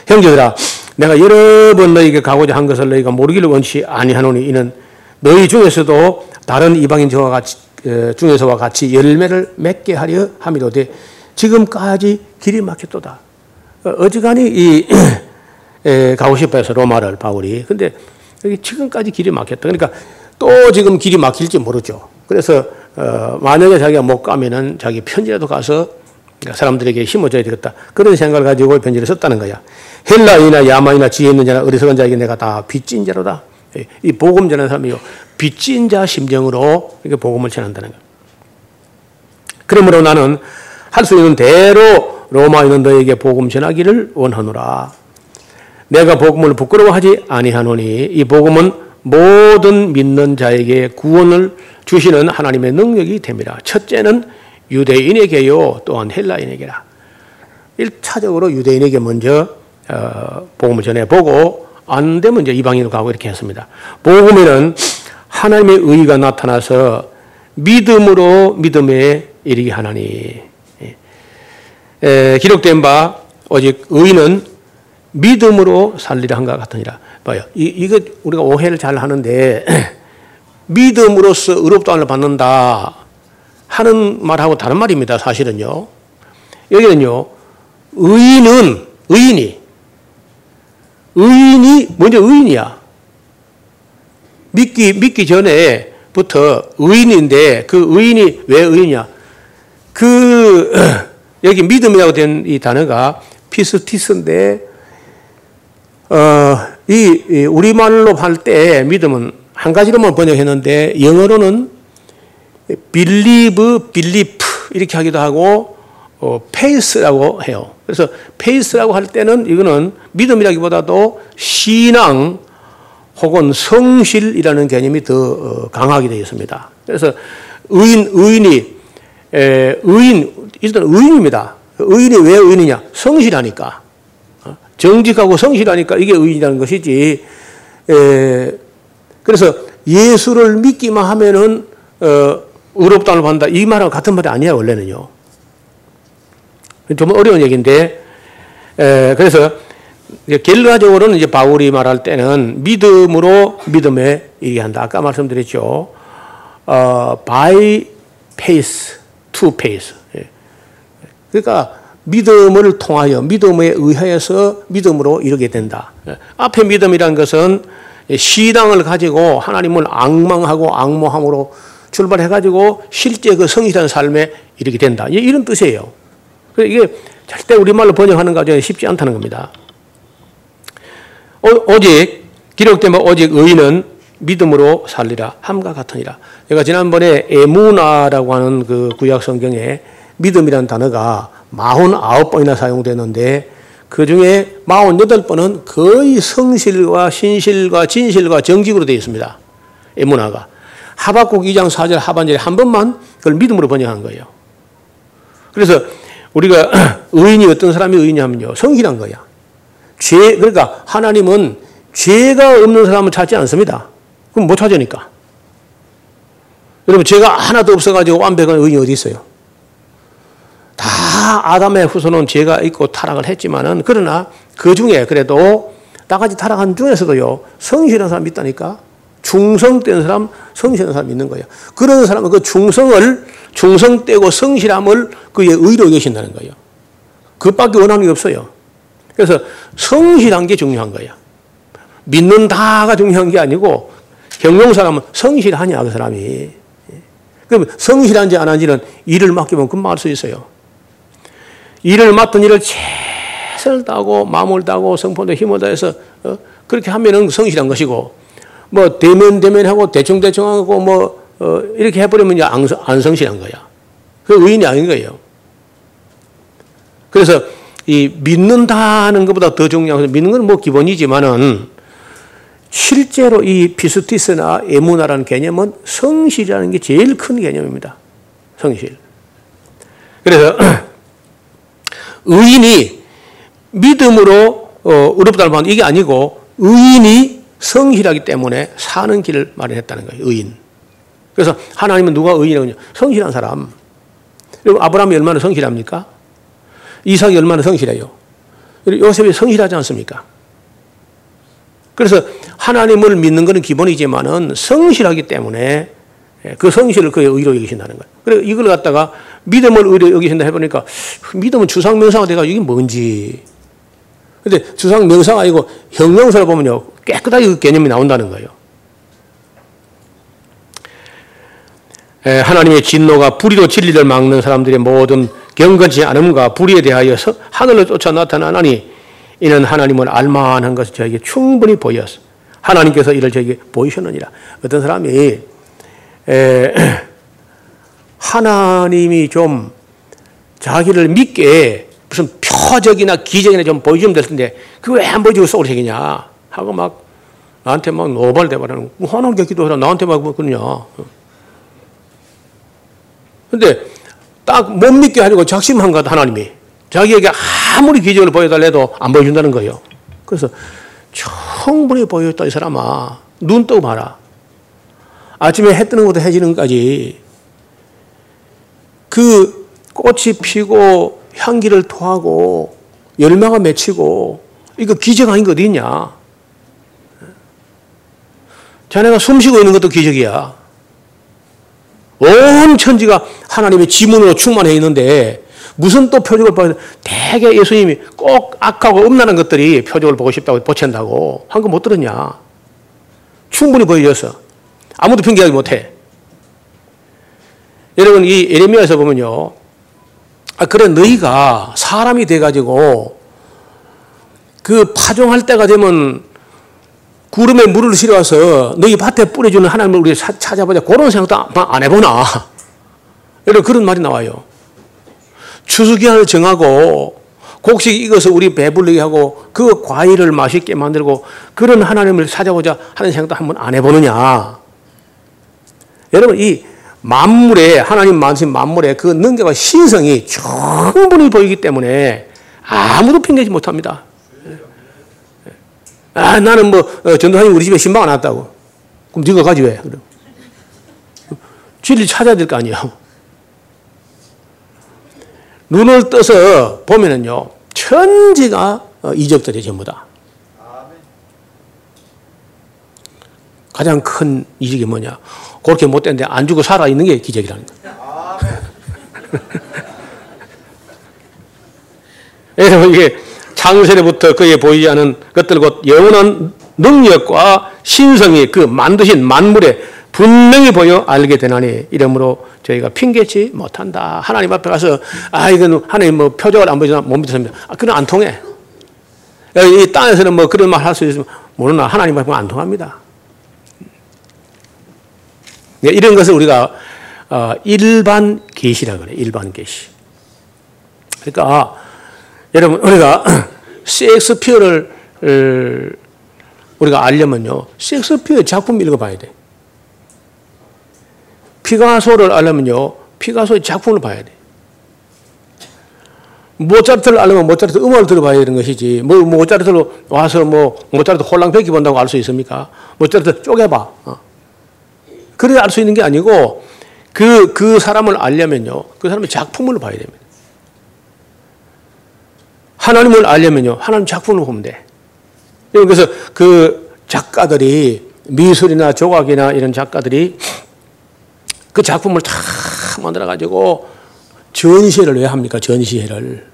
형제들아, 내가 여러 번 너희에게 가고자 한 것을 너희가 모르기를 원치 아니하노니 이는 너희 중에서도 다른 이방인 저와 같이 어, 중에서와 같이 열매를 맺게 하려 함이로되 지금까지 길이 막혔도다. 어, 어지간히 이 가고 싶어 해서 로마를 바울이. 근데 여기 지금까지 길이 막혔다. 그러니까 또 지금 길이 막힐지 모르죠. 그래서 어, 만약에 자기가 못 가면은 자기 편지라도 가서 사람들에게 힘을 줘야 되겠다. 그런 생각을 가지고 편지를 썼다는 거야. 헬라이나 야마이나 지혜 있는 자나 어리석은 자에게 내가 다 빚진 자로다. 이 복음 전하는 사람이요. 빚진 자 심정으로 이렇게 복음을 전한다는 거예요. 그러므로 나는 할 수 있는 대로 있는 너에게 복음 전하기를 원하노라. 내가 복음을 부끄러워하지 아니하노니 이 복음은 모든 믿는 자에게 구원을 주시는 하나님의 능력이 됩니다. 첫째는 유대인에게요, 또한 헬라인에게라. 1차적으로 유대인에게 먼저 어, 복음을 전해보고 안 되면 이제 이방인으로 가고 이렇게 했습니다. 복음에는 하나님의 의가 나타나서 믿음으로 믿음에 이르게 하나니 예. 에, 기록된 바 오직 의는 믿음으로 살리라 한것 같으니라. 봐요. 이, 이거 우리가 오해를 잘 하는데 *clears throat* 믿음으로써 의롭다 함을 받는다 하는 말하고 다른 말입니다. 사실은요. 여기는요. 의인은 의인이 의인이 먼저 의인이야. 믿기 믿기 전에부터 의인인데 그 의인이 왜 의인이야? 그 *clears throat* 여기 믿음이라고 된 이 단어가 피스티스인데 어, 이, 우리말로 할 때 믿음은 한 가지로만 번역했는데 영어로는 believe, belief 이렇게 하기도 하고 어, faith라고 해요. 그래서 faith라고 할 때는 이거는 믿음이라기보다도 신앙 혹은 성실이라는 개념이 더 어, 강하게 되어 있습니다. 그래서 의인, 의인이 에, 의인 일단 의인입니다. 의인이 왜 의인이냐? 성실하니까. 어, 정직하고 성실하니까 이게 의인이라는 것이지. 에, 그래서 예수를 믿기만 하면은 어, 의롭다는 받는다. 이 말하고 같은 말이 아니야 원래는요. 좀 어려운 얘기인데 에, 그래서 결과적으로는 이제 바울이 말할 때는 믿음으로 믿음에 얘기한다. 아까 말씀드렸죠. 어, by pace, to pace. 예. 그러니까 믿음을 통하여 믿음에 의하여서 믿음으로 이르게 된다. 예. 앞에 믿음이란 것은 시당을 가지고 하나님을 악망하고 악모함으로 출발해 가지고 실제 그 성실한 삶에 이르게 된다. 이런 뜻이에요. 이게 절대 우리말로 번역하는 과정이 쉽지 않다는 겁니다. 오직 기록된 바 오직 의인은 믿음으로 살리라 함과 같으니라. 제가 지난번에 에무나라고 하는 그 구약 성경에 믿음이라는 단어가 49번이나 사용되는데 그 중에 48번은 거의 성실과 신실과 진실과 정직으로 되어 있습니다. 에무나가. 하박국 2장 4절 하반절에 한 번만 그걸 믿음으로 번역한 거예요. 그래서 우리가 *clears throat* 의인이 어떤 사람이 의인이냐면요. 성실한 거야. 죄, 그러니까 하나님은 죄가 없는 사람을 찾지 않습니다. 그럼 못 찾으니까. 여러분, 죄가 하나도 없어가지고 완벽한 의인이 어디 있어요? 다 아담의 후손은 죄가 있고 타락을 했지만은, 그러나 그 중에 그래도 나같이 타락한 중에서도요, 성실한 사람이 있다니까? 충성된 사람, 성실한 사람이 있는 거예요. 그런 사람은 그 충성을, 충성되고 성실함을 그의 의로 여신다는 거예요. 그밖에 원하는 게 없어요. 그래서 성실한 게 중요한 거야. 믿는다가 중요한 게 아니고 경영사람은 성실하냐 그 사람이. 그럼 성실한지 안 한지는 일을 맡기면 금방 알 수 있어요. 일을 맡은 일을 최선을 다하고 마음을 다하고 성품도 힘을 다해서 어? 그렇게 하면은 성실한 것이고 뭐 대면 대면하고 대충 대충 하고 뭐 어? 이렇게 해버리면 안, 안 성실한 거야. 그 의인이 아닌 거예요. 그래서 이 믿는다는 것보다 더 중요한 것은 믿는 건 뭐 기본이지만은 실제로 이 피스티스나 에무나라는 개념은 성실이라는 게 제일 큰 개념입니다. 성실. 그래서 *clears throat* 의인이 믿음으로 어, 의롭다는 말 이게 아니고 의인이 성실하기 때문에 사는 길을 마련했다는 거예요. 의인. 그래서 하나님은 누가 의인이라고 성실한 사람. 그리고 아브라함이 얼마나 성실합니까? 이삭이 얼마나 성실해요. 요셉이 성실하지 않습니까? 그래서 하나님을 믿는 것은 기본이지만은 성실하기 때문에 그 성실을 그의 의로 여기신다는 거예요. 그래 이걸 갖다가 믿음을 의로 여기신다 해보니까 믿음은 주상 명사가 돼가 이게 뭔지. 근데 주상 명사가 아니고 형용사를 보면요 깨끗하게 그 개념이 나온다는 거예요. 하나님의 진노가 불의로 진리를 막는 사람들의 모든 경건치 않음과 불의에 대하여서 하늘로 쫓아 나타나나니 이는 하나님을 알만한 것을 저에게 충분히 보였어. 하나님께서 이를 저에게 보이셨느니라. 어떤 사람이 에, *clears throat* 하나님이 좀 자기를 믿게 무슨 표적이나 기적이나 좀 보여주면 될 텐데 그거 왜 안 보여주고 새기냐 하고 막 나한테 막 노발대발하는 하나님께 기도하라 나한테 막 그러냐. 근데 딱 못 믿게 하려고 작심한 것 하나님이. 자기에게 아무리 기적을 보여달래도 안 보여준다는 거예요. 그래서 충분히 보여줬다 이 사람아. 눈 뜨고 봐라. 아침에 해 뜨는 것부터 해 지는 것까지 그 꽃이 피고 향기를 토하고 열매가 맺히고 이거 기적 아닌 거 어디 있냐? 자네가 숨 쉬고 있는 것도 기적이야. 온 천지가 하나님의 지문으로 충만해 있는데 무슨 또 표적을 보여? 대개 예수님이 꼭 악하고 음란한 것들이 표적을 보고 싶다고 보챈다고 한 거 못 들었냐? 충분히 보여줘서 아무도 핑계하지 못해. 여러분 이 에레미야에서 보면요. 아 그래 너희가 사람이 돼 가지고 그 파종할 때가 되면 구름에 물을 실어와서 너희 밭에 뿌려주는 하나님을 우리 찾아보자. 그런 생각도 안 해보나. 여러분 그런 말이 나와요. 추수기한을 정하고 곡식 익어서 우리 배불리게 하고 그 과일을 맛있게 만들고 그런 하나님을 찾아보자 하는 생각도 한번 안 해보느냐. 여러분 이 만물에 하나님 만신 만물에 그 능력과 신성이 충분히 보이기 때문에 아무도 핑계지 못합니다. 아 나는 뭐 어, 전도사님 우리 집에 신방 안 왔다고. 그럼 네가 가지 왜? 그럼 진리 찾아야 될 거 아니야. 눈을 떠서 보면은요 천지가 어, 이적들이 전부 다. 가장 큰 이적이 뭐냐? 그렇게 못됐는데 안 죽고 살아있는 게 기적이라는 거예요. 여러분, *laughs* 이게 창세로부터 그에 보이지 않은 것들 곧 영원한 능력과 신성이 그 만드신 만물에 분명히 보여 알게 되나니 이러므로 저희가 핑계치 못한다. 하나님 앞에 가서 아 이건 하나님 뭐 표적을 안 보여주나 못 믿습니다. 아 그건 안 통해. 이 땅에서는 뭐 그런 말 할 수 있으면 모르나 하나님 앞에 안 통합니다. 네, 이런 것을 우리가 어, 일반 계시라 그래. 일반 계시. 그러니까 여러분 우리가 셰익스피어를 우리가 알려면요. 셰익스피어 작품 읽어봐야 돼. 피가소를 알려면요. 피가소의 작품을 봐야 돼. 모차르트를 알려면 모차르트 음악을 들어봐야 되는 것이지. 뭐, 모차르트로 와서 뭐, 모차르트 홀랑백기 본다고 알 수 있습니까? 모차르트 쪼개봐. 어. 그래 알수 있는 게 아니고, 그, 그 사람을 알려면요. 그 사람의 작품을 봐야 됩니다. 하나님을 알려면요. 하나님 작품을 보면 돼. 그래서 그 작가들이 미술이나 조각이나 이런 작가들이 그 작품을 다 만들어 가지고 전시회를 왜 합니까? 전시회를.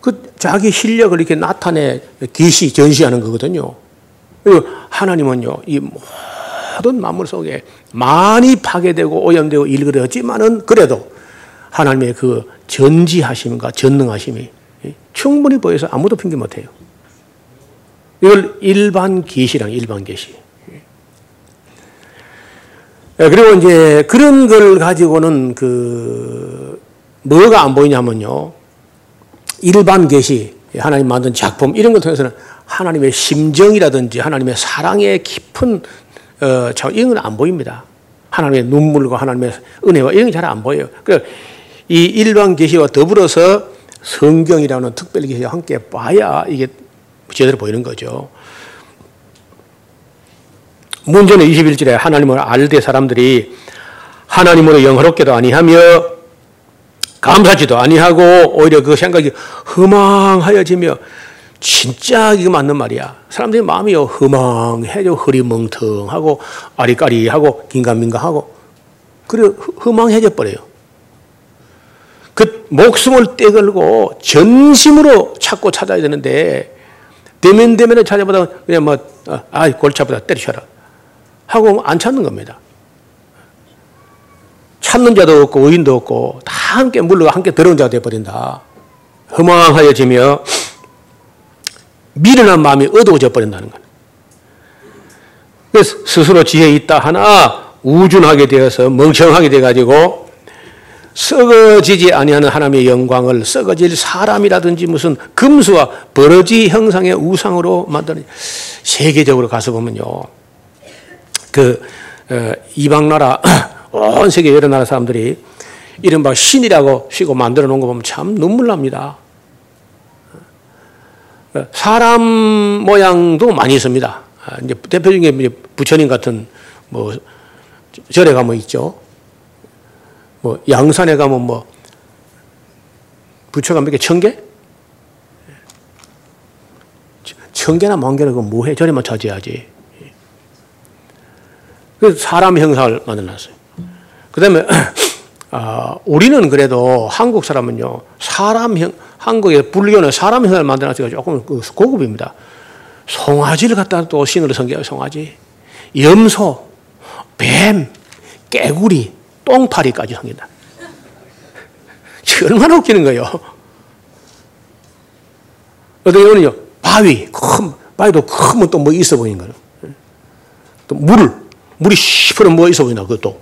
그 자기 실력을 이렇게 나타내 계시 전시하는 거거든요. 그리고 하나님은요, 이 모든 만물 속에 많이 파괴되고 오염되고 일그러졌지만은 그래도 하나님의 그 전지하심과 전능하심이 충분히 보여서 아무도 핑계 못 해요. 이걸 일반 계시랑 일반 계시. 예, 그리고 이제 그런 걸 가지고는 그 뭐가 안 보이냐면요. 일반 계시, 하나님 만든 작품 이런 걸 통해서는 하나님의 심정이라든지 하나님의 사랑의 깊은 어, 이런 건 안 보입니다. 하나님의 눈물과 하나님의 은혜와 이런 게 잘 안 보여요. 그 이 일반 계시와 더불어서 성경이라는 특별 계시와 함께 봐야 이게 제대로 보이는 거죠. 문제는 21절에 하나님을 알되 사람들이 하나님으로 영화롭게도 아니하며 감사지도 아니하고 오히려 그 생각이 허망하여지며 진짜 이거 맞는 말이야. 사람들이 마음이 허망해져 흐리멍텅하고 아리까리하고 긴가민가하고 그래 허망해져 버려요. 그 목숨을 떼걸고 전심으로 찾고 찾아야 되는데 대면 대면에 찾아보다 그냥 뭐 아, 골치 아프다 때리셔라. 하고 안 찾는 겁니다. 찾는 자도 없고 의인도 없고 다 함께 물러가 함께 더러운 자가 되어버린다. 허망하여지며 미련한 마음이 어두워져 버린다는 것. 그래서 스스로 지혜 있다 하나 우준하게 되어서 멍청하게 돼가지고 썩어지지 아니하는 하나님의 영광을 썩어질 사람이라든지 무슨 금수와 버러지 형상의 우상으로 만드는 세계적으로 가서 보면요. 그 어, 이방 나라 *clears throat* 온 세계 여러 나라 사람들이 이른바 신이라고 쉬고 만들어 놓은 거 보면 참 눈물 납니다. 어, 사람 모양도 많이 있습니다. 아, 이제 대표적인 부처님 같은 뭐 절에 가면 있죠. 뭐 양산에 가면 뭐 부처가 몇 개? 천 개? 천 개나 만 개나 그 뭐해? 저리만 차지하지. 그래서 사람 형상을 만들어놨어요. 그 다음에 *clears throat* 아, 우리는 그래도 한국 사람은요 사람 형 한국의 불교는 사람형을 만들어서 조금 그 고급입니다. 송아지를 갖다 또 신으로 섬겨요 송아지, 염소, 뱀, 깨구리, 똥파리까지 섬긴다. 얼마나 웃기는 거예요. 어떤 경우는요 바위 큰 바위도 크면 또 뭐 있어 보이는 거예요. 또 물, 물이 시퍼런 뭐 있어 보이나 그것도.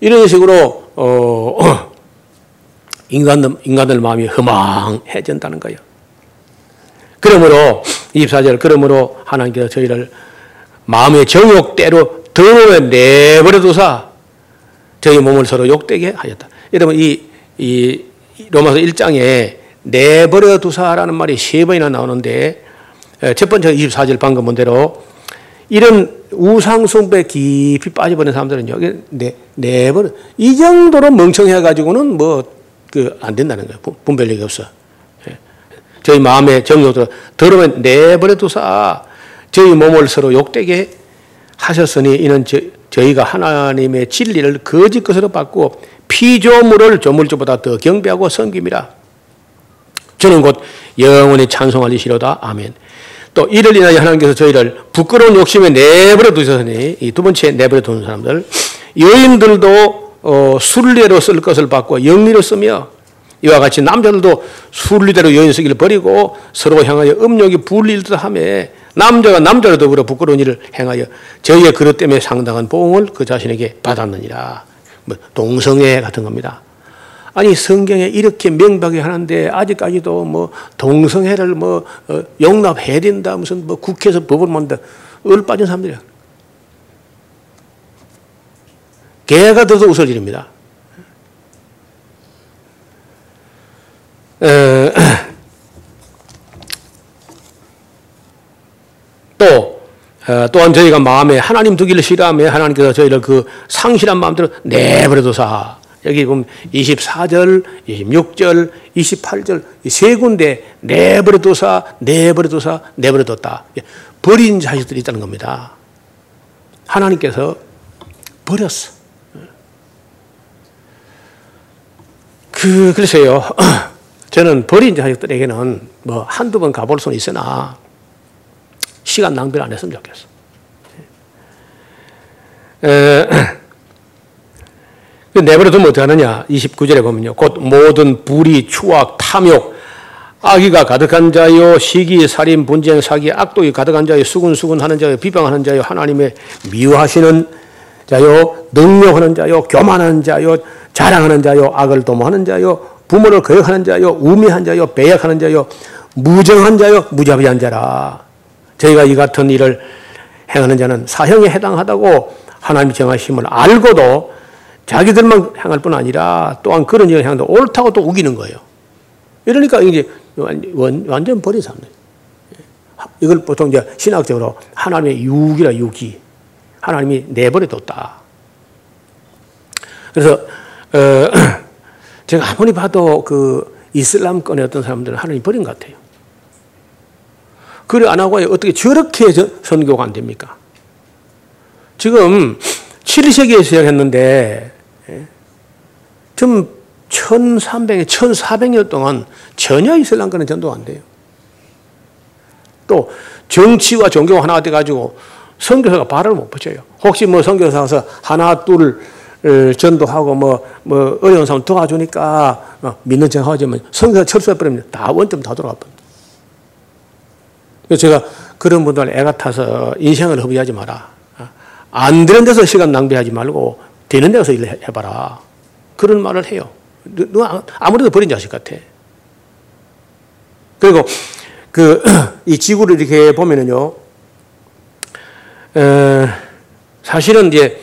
이런 식으로 어, *clears throat* 인간들 인간들 마음이 허망해진다는 거예요. 그러므로 24절 그러므로 하나님께서 저희를 마음의 정욕대로 더러워 내버려 두사 저희 몸을 서로 욕되게 하셨다. 여러분 이, 이 로마서 1장에 내버려 두사라는 말이 세 번이나 나오는데 첫 번째 24절 방금 본 대로 이런 우상숭배 깊이 빠져버린 사람들은 여기 내, 내버려 이 정도로 멍청해 가지고는 뭐 그 안 된다는 거예요. 분별력이 없어. 예. 저희 마음의 정욕도 더러면 내버려 두사 저희 몸을 서로 욕되게 하셨으니 이는 저, 저희가 하나님의 진리를 거짓 것으로 받고 피조물을 조물주보다 더 경배하고 섬김이라. 저는 곧 영원히 찬송하리시로다. 아멘. 또 이를 인하여 하나님께서 저희를 부끄러운 욕심에 내버려 두셨으니 이 두 번째 내버려 두는 사람들 여인들도 어, 순례로 쓸 것을 받고 영리로 쓰며 이와 같이 남자들도 순리대로 여인 쓰기를 버리고 서로 향하여 음욕이 불릴 듯 하며 남자가 남자로 더불어 부끄러운 일을 행하여 저희의 그릇 때문에 상당한 보응을 그 자신에게 받았느니라. 뭐 동성애 같은 겁니다. 아니 성경에 이렇게 명백히 하는데 아직까지도 뭐 동성애를 뭐 어, 용납해야 된다 무슨 뭐 국회에서 법을 만다 얼 빠진 사람들이야. 개가 더서 웃어지립니다. 또 어, 또한 저희가 마음에 하나님 두기를 싫어하며 하나님께서 저희를 그 상실한 마음대로 내버려둬사 여기 보면 24절, 26절, 28절 이세 군데 내버려둬사 내버려둬사 내버려뒀다. 버린 자식들이 있다는 겁니다. 하나님께서 버렸어. 그 그래서요. *clears throat* 저는 버린 자식들에게는 뭐 한두 번 가볼 수는 있으나 시간 낭비를 안 했으면 좋겠어. 에, 그 내버려두면 어떻게 하느냐? 29절에 보면요. 곧 모든 불의, 추악, 탐욕, 악의가 가득한 자요, 시기, 살인, 분쟁, 사기, 악독이 가득한 자요, 수군수군 하는 자요, 비방하는 자요, 하나님의 미워하시는 자요, 능력하는 자요, 교만하는 자요, 자랑하는 자요, 악을 도모하는 자요, 부모를 거역하는 자요, 우매한 자요, 배역하는 자요, 무정한 자요, 무자비한 자라. 저희가 이 같은 일을 행하는 자는 사형에 해당하다고 하나님이 정하심을 알고도 자기들만 행할 뿐 아니라 또한 그런 일을 행하도 옳다고 또 우기는 거예요. 이러니까 이제 완전 버린 사람들. 이걸 보통 이제 신학적으로 하나님의 유기라 유기. 하나님이 내버려뒀다. 그래서 어, *clears throat* 제가 아무리 봐도 그 이슬람권의 어떤 사람들은 하나님 버린 것 같아요. 그래 안 하고 어떻게 저렇게 선교가 안 됩니까? 지금 7세기에 시작했는데 지금 1300년, 1400년 동안 전혀 이슬람권은 전도가 안 돼요. 또 정치와 종교가 하나가 돼가지고 선교사가 발을 못 붙여요. 혹시 뭐 선교사 서 하나 둘 전도하고 뭐, 뭐 어려운 사람 도와주니까 어, 믿는 척 하지만 선교사 철수해버리면 다 원점 다 돌아가. 그래서 제가 그런 분들 애가 타서 인생을 허비하지 마라. 어, 안 되는 데서 시간 낭비하지 말고 되는 데서 일 해봐라. 그런 말을 해요. 너 아무래도 버린 자식 같아. 그리고 그 *clears throat* 이 지구를 이렇게 보면은요, 에, 사실은 이제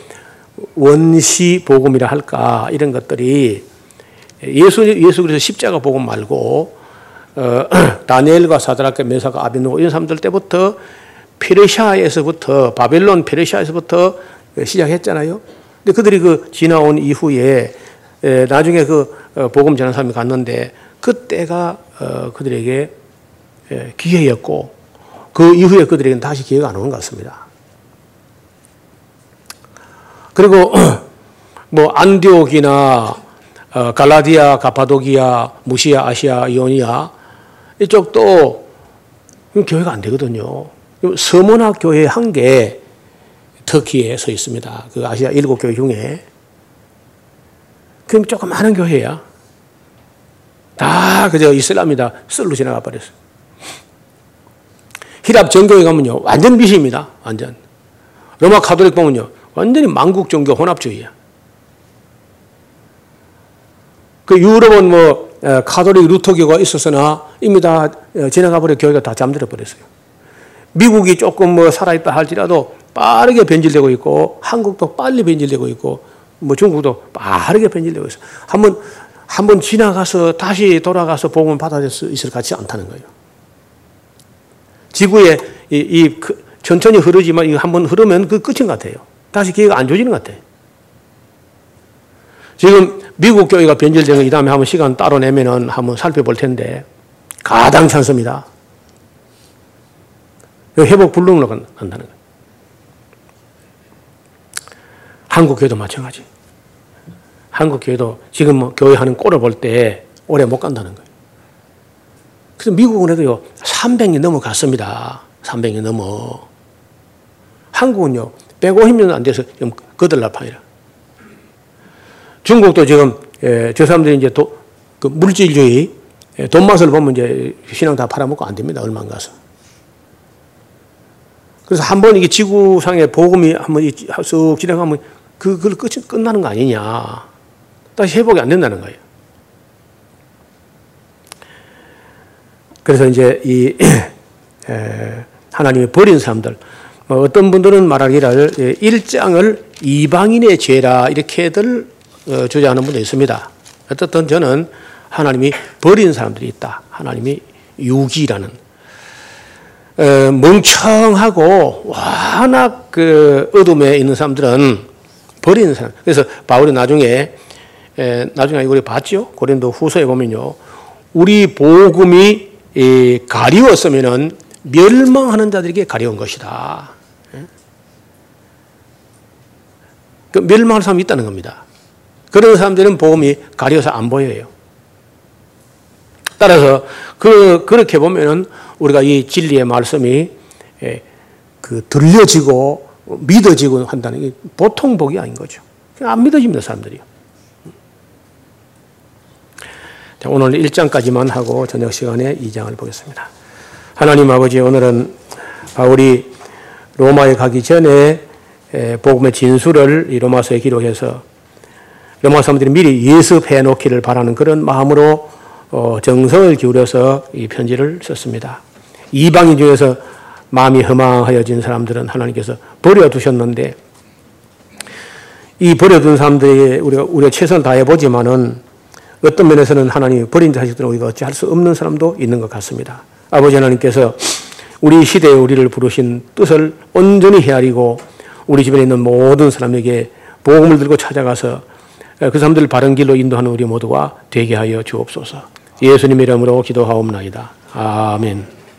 원시 복음이라 할까 이런 것들이 예수 예수 그래서 십자가 복음 말고 어, *clears throat* 다니엘과 사드락과 메사가 아벤노 이런 사람들 때부터 페르시아에서부터 바벨론 페르시아에서부터 시작했잖아요. 근데 그들이 그 지나온 이후에 에, 나중에 그 어, 복음 전한 사람이 갔는데 그때가 어, 그들에게 에, 기회였고 그 이후에 그들에게는 다시 기회가 안 오는 것 같습니다. 그리고 *clears throat* 뭐 안디옥이나 어, 갈라디아, 가파도기아, 무시아, 아시아, 이오니아 이쪽도 교회가 안 되거든요. 서문학 교회 한 개 터키에 서 있습니다. 그 아시아 일곱 교회 중에 그럼 조그마한 교회야. 다 그저 이슬람이 다 쓸고 지나가 버렸어요. 히랍 정교회 가면요. 완전 미신입니다. 완전. 로마 카톨릭 보면요. 완전히 만국 종교 혼합주의야. 그 유럽은 뭐 어, 카톨릭 루터교가 있었으나 이미 다 어, 지나가 버려 교회가 다 잠들어 버렸어요. 미국이 조금 뭐 살아있다 할지라도 빠르게 변질되고 있고 한국도 빨리 변질되고 있고 뭐 중국도 빠르게 변질되고 있어. 한번 한번 지나가서 다시 돌아가서 복음을 받아들일 수 있을 것 같지 않다는 거예요. 지구에 이, 이 그, 천천히 흐르지만 이거 한번 흐르면 그 끝인 것 같아요. 다시 기회가 안 좋아지는 것 같아요. 지금 미국 교회가 변질되는 이 다음에 한번 시간 따로 내면은 한번 살펴볼 텐데 가장 찬습니다. 회복 불능으로 간다는 거예요. 한국 교회도 마찬가지. 한국 교회도 지금 뭐 교회 하는 꼴을 볼 때 오래 못 간다는 거예요. 그래서 미국은 해도요, 300년 넘어갔습니다. 300년 넘어. 한국은요, 150년 안 돼서 좀 거들나판이라. 중국도 지금 예, 저 사람들이 이제 도, 그 물질주의 예, 돈 맛을 보면 이제 신앙 다 팔아먹고 안 됩니다. 얼마 가서. 그래서 한 번 이게 지구상의 복음이 한번 쑥 진행하면 그, 그걸 끝, 끝나는 거 아니냐. 다시 회복이 안 된다는 거예요. 그래서 이제 이 *clears throat* 에, 하나님이 버린 사람들, 뭐 어떤 분들은 말하기를 예, 일장을 이방인의 죄라 이렇게들 어, 주장하는 분도 있습니다. 어떻든 저는 하나님이 버린 사람들이 있다. 하나님이 유기라는 어, 멍청하고 워낙 그 어둠에 있는 사람들은 버리는 사람. 그래서 바울이 나중에 나중에 우리 봤죠? 고린도 후서에 보면요. 우리 복음이 가리웠으면은 멸망하는 자들에게 가려운 것이다. 그 멸망하는 사람이 있다는 겁니다. 그런 사람들은 복음이 가려서 안 보여요. 따라서 그 그렇게 보면은 우리가 이 진리의 말씀이 예, 그 들려지고 믿어지고 한다는 게 보통 복이 아닌 거죠. 안 믿어집니다 사람들이. 자, 오늘 1장까지만 하고 저녁 시간에 2장을 보겠습니다. 하나님 아버지 오늘은 바울이 로마에 가기 전에 예, 복음의 진수를 이 로마서에 기록해서 로마 사람들이 미리 예습해 놓기를 바라는 그런 마음으로 어, 정성을 기울여서 이 편지를 썼습니다. 이방인 중에서 마음이 허망하여진 사람들은 하나님께서 버려두셨는데 이 버려둔 사람들이 우리가, 우리가 최선을 다해 보지만은 어떤 면에서는 하나님이 버린 자식들은 우리가 어찌할 수 없는 사람도 있는 것 같습니다. 아버지 하나님께서 우리 시대에 우리를 부르신 뜻을 온전히 헤아리고 우리 주변에 있는 모든 사람에게 복음을 들고 찾아가서 그 사람들을 바른 길로 인도하는 우리 모두가 되게 하여 주옵소서. 예수님의 이름으로 기도하옵나이다. 아멘.